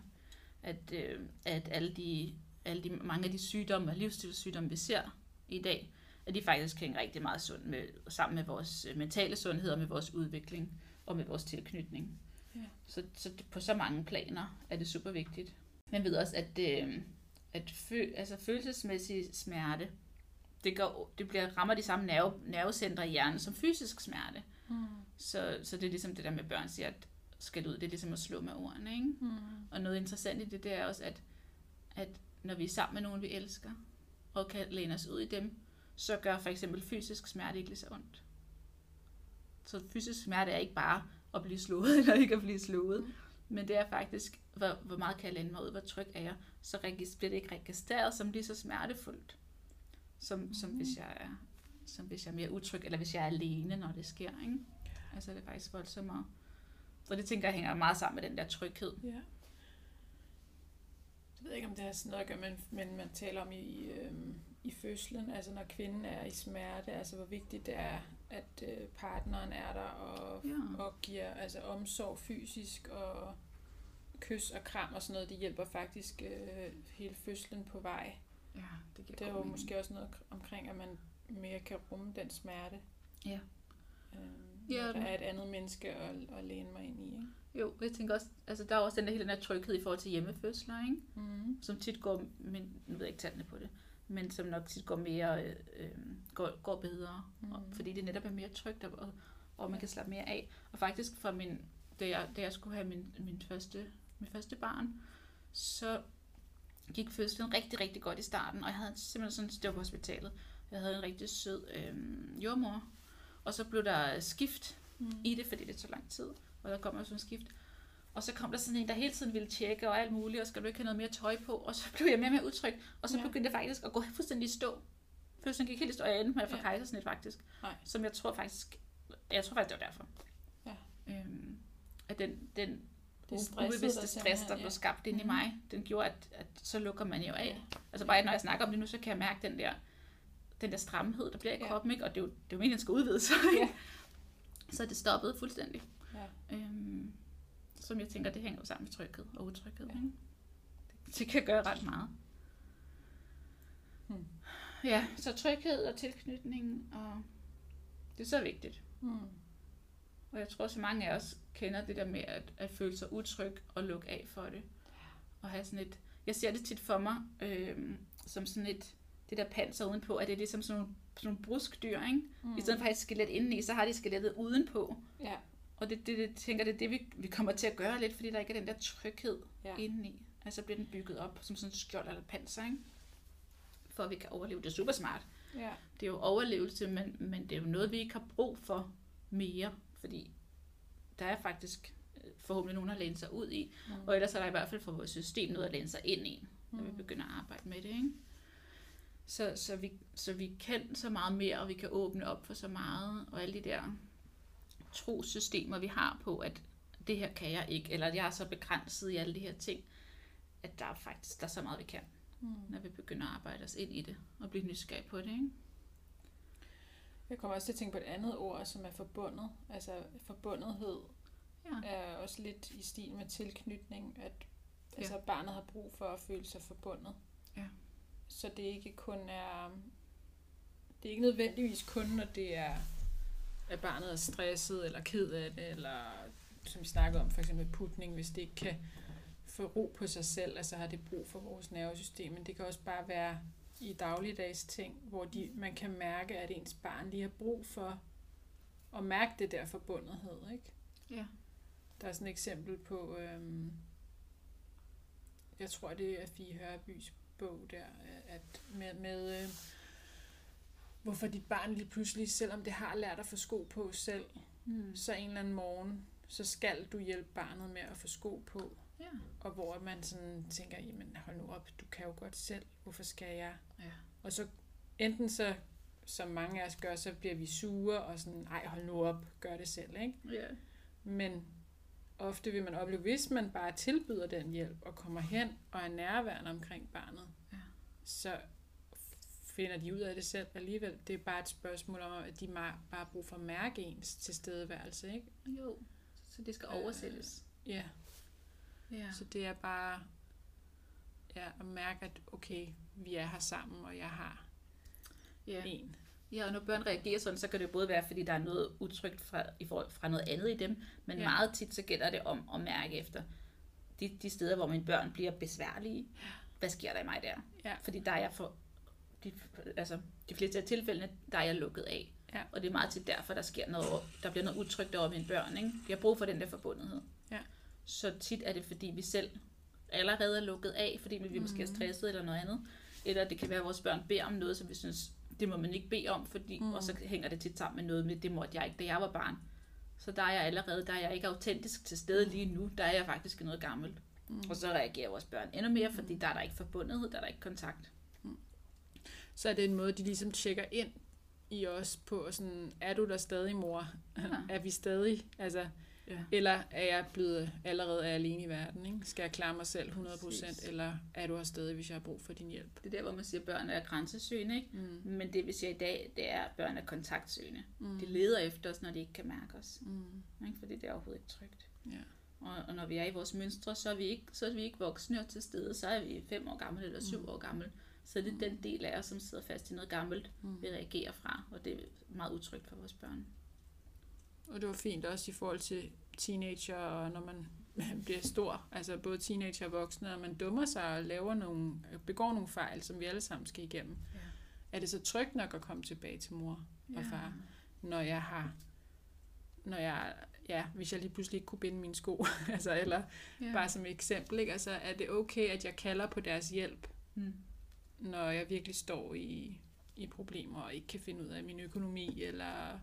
Speaker 2: At, øh, at alle, de, alle de, mange af de sygdomme og livsstilssygdomme, vi ser i dag, at de faktisk hænger rigtig meget sund med, sammen med vores øh, mentale sundhed og med vores udvikling og med vores tilknytning. Ja. Så, så på så mange planer er det super vigtigt. Man ved også, at, øh, at fø, altså følelsesmæssig smerte, det, går, det bliver, rammer de samme nerve, nervecentre i hjernen som fysisk smerte. Mm. Så, så det er ligesom det der med børn siger, at skal ud, det er ligesom at slå med ordene. Ikke? Mm. Og noget interessant i det, det er også, at, at når vi er sammen med nogen, vi elsker, og kan læne os ud i dem, så gør for eksempel fysisk smerte ikke lige så ondt. så fysisk smerte er ikke bare at blive slået eller ikke at blive slået. Mm. Men det er faktisk, hvor, hvor meget kan jeg lande mig ud, hvor tryg er jeg, så bliver det ikke registreret som lige så smertefuldt, som, mm. som, hvis jeg er, som hvis jeg er mere utryg, eller hvis jeg er alene, når det sker. Ikke? Altså det er faktisk voldsomt. Så det tænker jeg hænger meget sammen med den der tryghed.
Speaker 1: Ja jeg ved ikke, om det har sådan noget at gøre, men, men man taler om i, øh, i fødslen, altså når kvinden er i smerte, altså hvor vigtigt det er, at øh, partneren er der og, ja. og giver altså omsorg fysisk og kys og kram og sådan noget, det hjælper faktisk øh, hele fødslen på vej.
Speaker 2: Ja, det giver
Speaker 1: Det er jo måske også noget omkring, at man mere kan rumme den smerte.
Speaker 2: Ja.
Speaker 1: Øh, ja. Der er et andet menneske at, at læne mig ind i. Ikke?
Speaker 2: Jo, jeg tænker også, altså der er også den der hele den der tryghed i forhold til hjemmefødsler, ikke? Mm. Som tit går, men nu ved jeg ikke tallene på det, men som nok tit går mere, øh, øh går, går bedre, mm. og, fordi det netop er mere trygt, og, og man kan slappe mere af. Og faktisk for min, da jeg, da jeg skulle have min, min første, min første barn, så gik fødslen rigtig, rigtig godt i starten, og jeg havde simpelthen sådan, det var på hospitalet, jeg havde en rigtig sød øh, jordmor, og så blev der skift mm. i det, fordi det tog lang tid og der kommer sådan en skift. Og så kom der sådan en, der hele tiden ville tjekke og alt muligt, og skal du ikke have noget mere tøj på? Og så blev jeg mere og mere utryg, og så ja. begyndte jeg faktisk at gå fuldstændig i stå. Fødslen gik helt i stå, og jeg endte med at få ja. kejsersnit faktisk. Nej. Som jeg tror faktisk, jeg tror faktisk, det var derfor. Ja. Øhm, at den, den det ubevidste stress, der blev skabt ind i mhm. mig, den gjorde, at, at så lukker man jo af. Ja. Altså bare når jeg snakker om det nu, så kan jeg mærke den der, den der stramhed, der bliver i kroppen, ikke? og det er jo, det er jo meningen, den skal udvide sig. Ja. så det stoppede fuldstændig. Ja. Øhm, som jeg tænker, det hænger jo sammen med tryghed og utryghed. Ja. Ikke? Det, det kan gøre ret meget. Hmm. Ja, så tryghed og tilknytning, og det er så vigtigt. Hmm. Og jeg tror, så mange af os kender det der med at, at føle sig utryg og lukke af for det. Og have sådan et, jeg ser det tit for mig, øh, som sådan et, det der panser udenpå, at det er ligesom sådan nogle, sådan nogle bruskdyr, ikke? Mm. I stedet for at have et skelet indeni, så har de skelettet udenpå. Ja. Og det, det, det tænker det er det, vi, vi kommer til at gøre lidt, fordi der ikke er den der tryghed ja. indeni. Altså bliver den bygget op som sådan en skjold eller panser, ikke? For at vi kan overleve. Det er super smart. Ja. Det er jo overlevelse, men, men det er jo noget, vi ikke har brug for mere, fordi der er faktisk øh, forhåbentlig nogen at læne sig ud i, mm. og ellers er der i hvert fald for vores system noget at læne sig ind i, når mm. vi begynder at arbejde med det. Ikke? Så, så, vi, så vi kan så meget mere, og vi kan åbne op for så meget, og alle de der trosystemer, vi har på, at det her kan jeg ikke, eller jeg er så begrænset i alle de her ting, at der er faktisk der er så meget, vi kan, mm. når vi begynder at arbejde os ind i det, og blive nysgerrige på det. Ikke?
Speaker 1: Jeg kommer også til at tænke på et andet ord, som er forbundet. Altså forbundethed ja. er også lidt i stil med tilknytning, at ja. altså, barnet har brug for at føle sig forbundet. Ja. Så det ikke kun er... Det er ikke nødvendigvis kun, når det er at barnet er stresset eller ked af det, eller som vi snakkede om, for eksempel putning, hvis det ikke kan få ro på sig selv, altså har det brug for vores nervesystem, men det kan også bare være i dagligdags ting, hvor de, man kan mærke, at ens barn lige har brug for at mærke det der forbundethed, ikke? Ja. Der er sådan et eksempel på, øhm, jeg tror det er Fie Hørbys bog der, at med, med øh, hvorfor dit barn lige pludselig, selvom det har lært at få sko på selv, mm. så en eller anden morgen, så skal du hjælpe barnet med at få sko på. Ja. Og hvor man sådan tænker, jamen hold nu op, du kan jo godt selv, hvorfor skal jeg? Ja. Og så enten så, som mange af os gør, så bliver vi sure og sådan, ej hold nu op, gør det selv, ikke? Ja. Men ofte vil man opleve, hvis man bare tilbyder den hjælp og kommer hen og er nærværende omkring barnet, ja. så finder de ud af det selv alligevel. Det er bare et spørgsmål om, at de bare har brug for at mærke ens tilstedeværelse, ikke?
Speaker 2: Jo, så det skal oversættes.
Speaker 1: Øh, ja. ja. Så det er bare ja, at mærke, at okay, vi er her sammen, og jeg har
Speaker 2: ja. en. Ja, og når børn reagerer sådan, så kan det både være, fordi der er noget utrygt fra, fra noget andet i dem, men ja. meget tit så gælder det om at mærke efter de, de steder, hvor mine børn bliver besværlige. Hvad sker der i mig der? Ja. Fordi der er jeg for de, altså, de fleste af tilfældene, der er jeg lukket af. Ja. Og det er meget til derfor, der sker noget, der bliver noget utrygt over mine børn. Ikke? De har brug for den der forbundethed. Ja. Så tit er det, fordi vi selv allerede er lukket af, fordi vi mm. måske er stresset eller noget andet. Eller det kan være, at vores børn beder om noget, som vi synes, det må man ikke bede om, fordi, mm. og så hænger det tit sammen med noget med, det måtte jeg ikke, da jeg var barn. Så der er jeg allerede, der er jeg ikke autentisk til stede lige nu, der er jeg faktisk noget gammelt. Mm. Og så reagerer vores børn endnu mere, fordi der er der ikke forbundethed, der er der ikke kontakt.
Speaker 1: Så er det en måde, de ligesom tjekker ind i os på, sådan, er du der stadig, mor?
Speaker 2: Ja.
Speaker 1: er vi stadig, altså,
Speaker 2: Ja.
Speaker 1: eller er jeg blevet allerede alene i verden, ikke? Skal jeg klare mig selv 100%,
Speaker 2: Præcis.
Speaker 1: eller er du her stadig, hvis jeg har brug for din hjælp?
Speaker 2: Det er der, hvor man siger, at børn er grænsesøgende, ikke?
Speaker 1: Mm.
Speaker 2: Men det vi siger i dag, det er, at børn er kontaktsøgende.
Speaker 1: Mm.
Speaker 2: De leder efter os, når de ikke kan mærke os.
Speaker 1: Mm.
Speaker 2: Ikke? Fordi det er overhovedet ikke trygt.
Speaker 1: Ja.
Speaker 2: Og, og når vi er i vores mønstre, så er vi ikke, så er vi ikke voksne og til stede. Så er vi fem år gammel eller syv
Speaker 1: Mm.
Speaker 2: år gammel. Så det er den del af os, som sidder fast i noget gammelt,
Speaker 1: Mm.
Speaker 2: vi reagerer fra. Og det er meget utrygt for vores børn.
Speaker 1: Og det var fint også i forhold til teenager, og når man bliver stor, altså både teenager og voksne, og man dummer sig og laver nogle, begår nogle fejl, som vi alle sammen skal igennem.
Speaker 2: Ja.
Speaker 1: Er det så trygt nok at komme tilbage til mor og far, når jeg har, når jeg, ja, hvis jeg lige pludselig ikke kunne binde mine sko, altså, eller
Speaker 2: ja.
Speaker 1: bare som et eksempel, ikke? Altså, er det okay, at jeg kalder på deres hjælp,
Speaker 2: Mm.
Speaker 1: Når jeg virkelig står i, i problemer og ikke kan finde ud af min økonomi, eller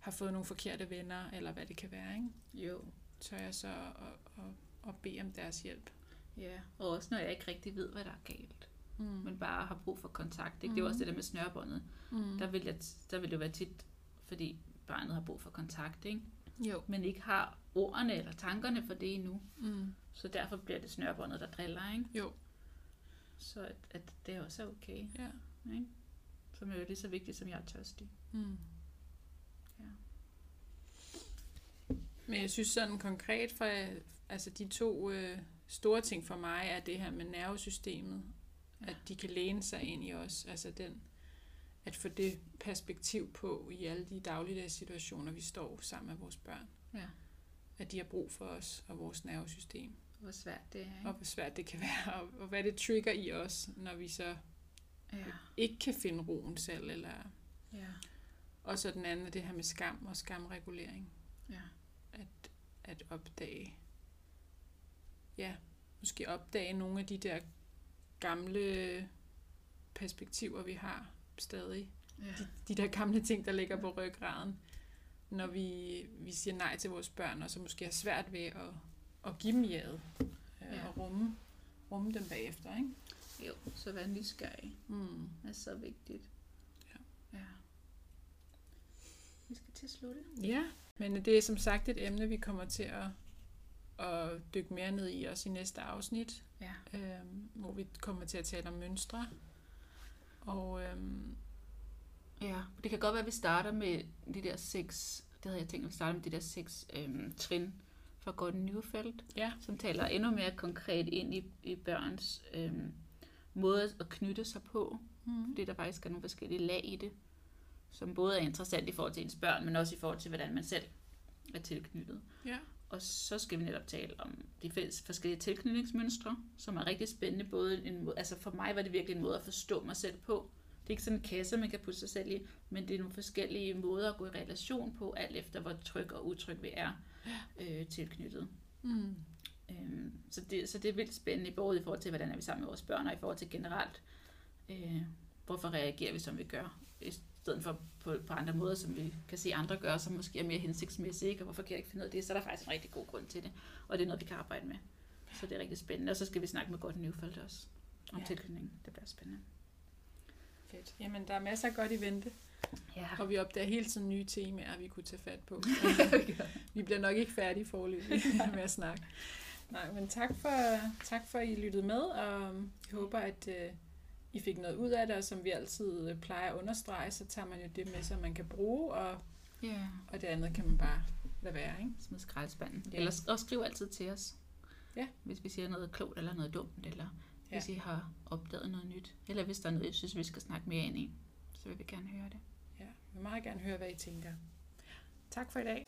Speaker 1: har fået nogle forkerte venner, eller hvad det kan være, ikke?
Speaker 2: Jo.
Speaker 1: Tør jeg så at, at, at bede om deres hjælp?
Speaker 2: Ja. Og også når jeg ikke rigtig ved, hvad der er galt.
Speaker 1: Mm.
Speaker 2: Men bare har brug for kontakt. Ikke? Det er jo også det der med snørbåndet.
Speaker 1: mm.
Speaker 2: Der vil, jeg, der vil det jo være tit, fordi barnet har brug for kontakt, ikke?
Speaker 1: Jo.
Speaker 2: men ikke har ordene eller tankerne for det endnu.
Speaker 1: Mm.
Speaker 2: Så derfor bliver det snørbåndet, der driller, ikke?
Speaker 1: Jo.
Speaker 2: Så at, at det også er okay,
Speaker 1: Ja.
Speaker 2: ikke? Som er jo lige så vigtigt, som jeg er tørstig.
Speaker 1: Mm.
Speaker 2: Ja.
Speaker 1: Men jeg synes sådan konkret for altså de to øh, store ting for mig er det her med nervesystemet.
Speaker 2: Ja.
Speaker 1: At de kan læne sig ind i os. Altså den, at få det perspektiv på i alle de dagligdags situationer, vi står sammen med vores børn.
Speaker 2: Ja.
Speaker 1: At de har brug for os og vores nervesystem.
Speaker 2: Hvor svært det er, ikke?
Speaker 1: Og hvor svært det kan være. Og, og hvad det trigger i os, når vi så
Speaker 2: Ja.
Speaker 1: ikke kan finde roen selv. Eller...
Speaker 2: Ja.
Speaker 1: Og så den anden er det her med skam og skamregulering.
Speaker 2: Ja.
Speaker 1: at, at opdage, ja, måske opdage nogle af de der gamle perspektiver, vi har stadig.
Speaker 2: Ja.
Speaker 1: De, de der gamle ting, der ligger på ryggraden, når vi, vi siger nej til vores børn, og så måske har svært ved at, at give dem jaget, øh,
Speaker 2: Ja.
Speaker 1: og rumme, rumme dem bagefter, ikke?
Speaker 2: Jo, så vær nysgerrig
Speaker 1: Mm.
Speaker 2: er så vigtigt.
Speaker 1: Ja.
Speaker 2: ja. Vi skal til at slutte.
Speaker 1: Ja, men det er som sagt et emne, vi kommer til at, at dykke mere ned i også i næste afsnit.
Speaker 2: Ja.
Speaker 1: øhm, hvor vi kommer til at tale om mønstre. Og øhm,
Speaker 2: Ja, det kan godt være, at vi starter med de der seks, det havde jeg tænkt, at vi starter med de der seks øhm, trin fra Gordon Newfeldt,
Speaker 1: ja,
Speaker 2: som taler endnu mere konkret ind i, i børns øhm, måde at knytte sig på,
Speaker 1: mm.
Speaker 2: fordi der faktisk er nogle forskellige lag i det, som både er interessant i forhold til ens børn, men også i forhold til, hvordan man selv er tilknyttet.
Speaker 1: ja,
Speaker 2: Og så skal vi netop tale om de fælles forskellige tilknytningsmønstre, som er rigtig spændende. Både en måde, altså for mig var det virkelig en måde at forstå mig selv på. Det er ikke sådan en kasse, man kan putte sig selv i, men det er nogle forskellige måder at gå i relation på, alt efter hvor tryg og utryg vi er øh, tilknyttet.
Speaker 1: mm.
Speaker 2: Øhm, så, det, så det er vildt spændende, både i forhold til, hvordan er vi sammen med vores børn, og i forhold til generelt, øh, hvorfor reagerer vi, som vi gør, i stedet for på, på andre måder, som vi kan se andre gøre, som måske er mere hensigtsmæssige, ikke? og hvorfor kan jeg ikke finde ud af det, så er der faktisk en rigtig god grund til det, og det er noget, vi kan arbejde med. Så det er rigtig spændende, og så skal vi snakke med Gordon Newfeldt også, om
Speaker 1: Ja.
Speaker 2: ja. tilknytning. Det bliver spændende.
Speaker 1: Fedt. Jamen, der er masser af godt i vente,
Speaker 2: Ja.
Speaker 1: og vi opdager hele tiden nye temaer, vi kunne tage fat på. vi bliver nok ikke færdige forløbig med at snakke. Nej, men tak for, tak for, at I lyttede med, og jeg håber, at øh, I fik noget ud af det, og som vi altid øh, plejer at understrege, så tager man jo det med, som man kan bruge, og,
Speaker 2: ja.
Speaker 1: og det andet kan man bare lade være, ikke?
Speaker 2: Smid skraldespanden. Ja. Eller, og skriv altid til os.
Speaker 1: Ja.
Speaker 2: Hvis vi siger noget klogt eller noget dumt, eller
Speaker 1: Ja.
Speaker 2: hvis I har opdaget noget nyt. Eller hvis der er noget, jeg synes, vi skal snakke mere ind i, så vil vi gerne høre det.
Speaker 1: Ja, jeg vil meget gerne høre, hvad I tænker. Tak for i dag.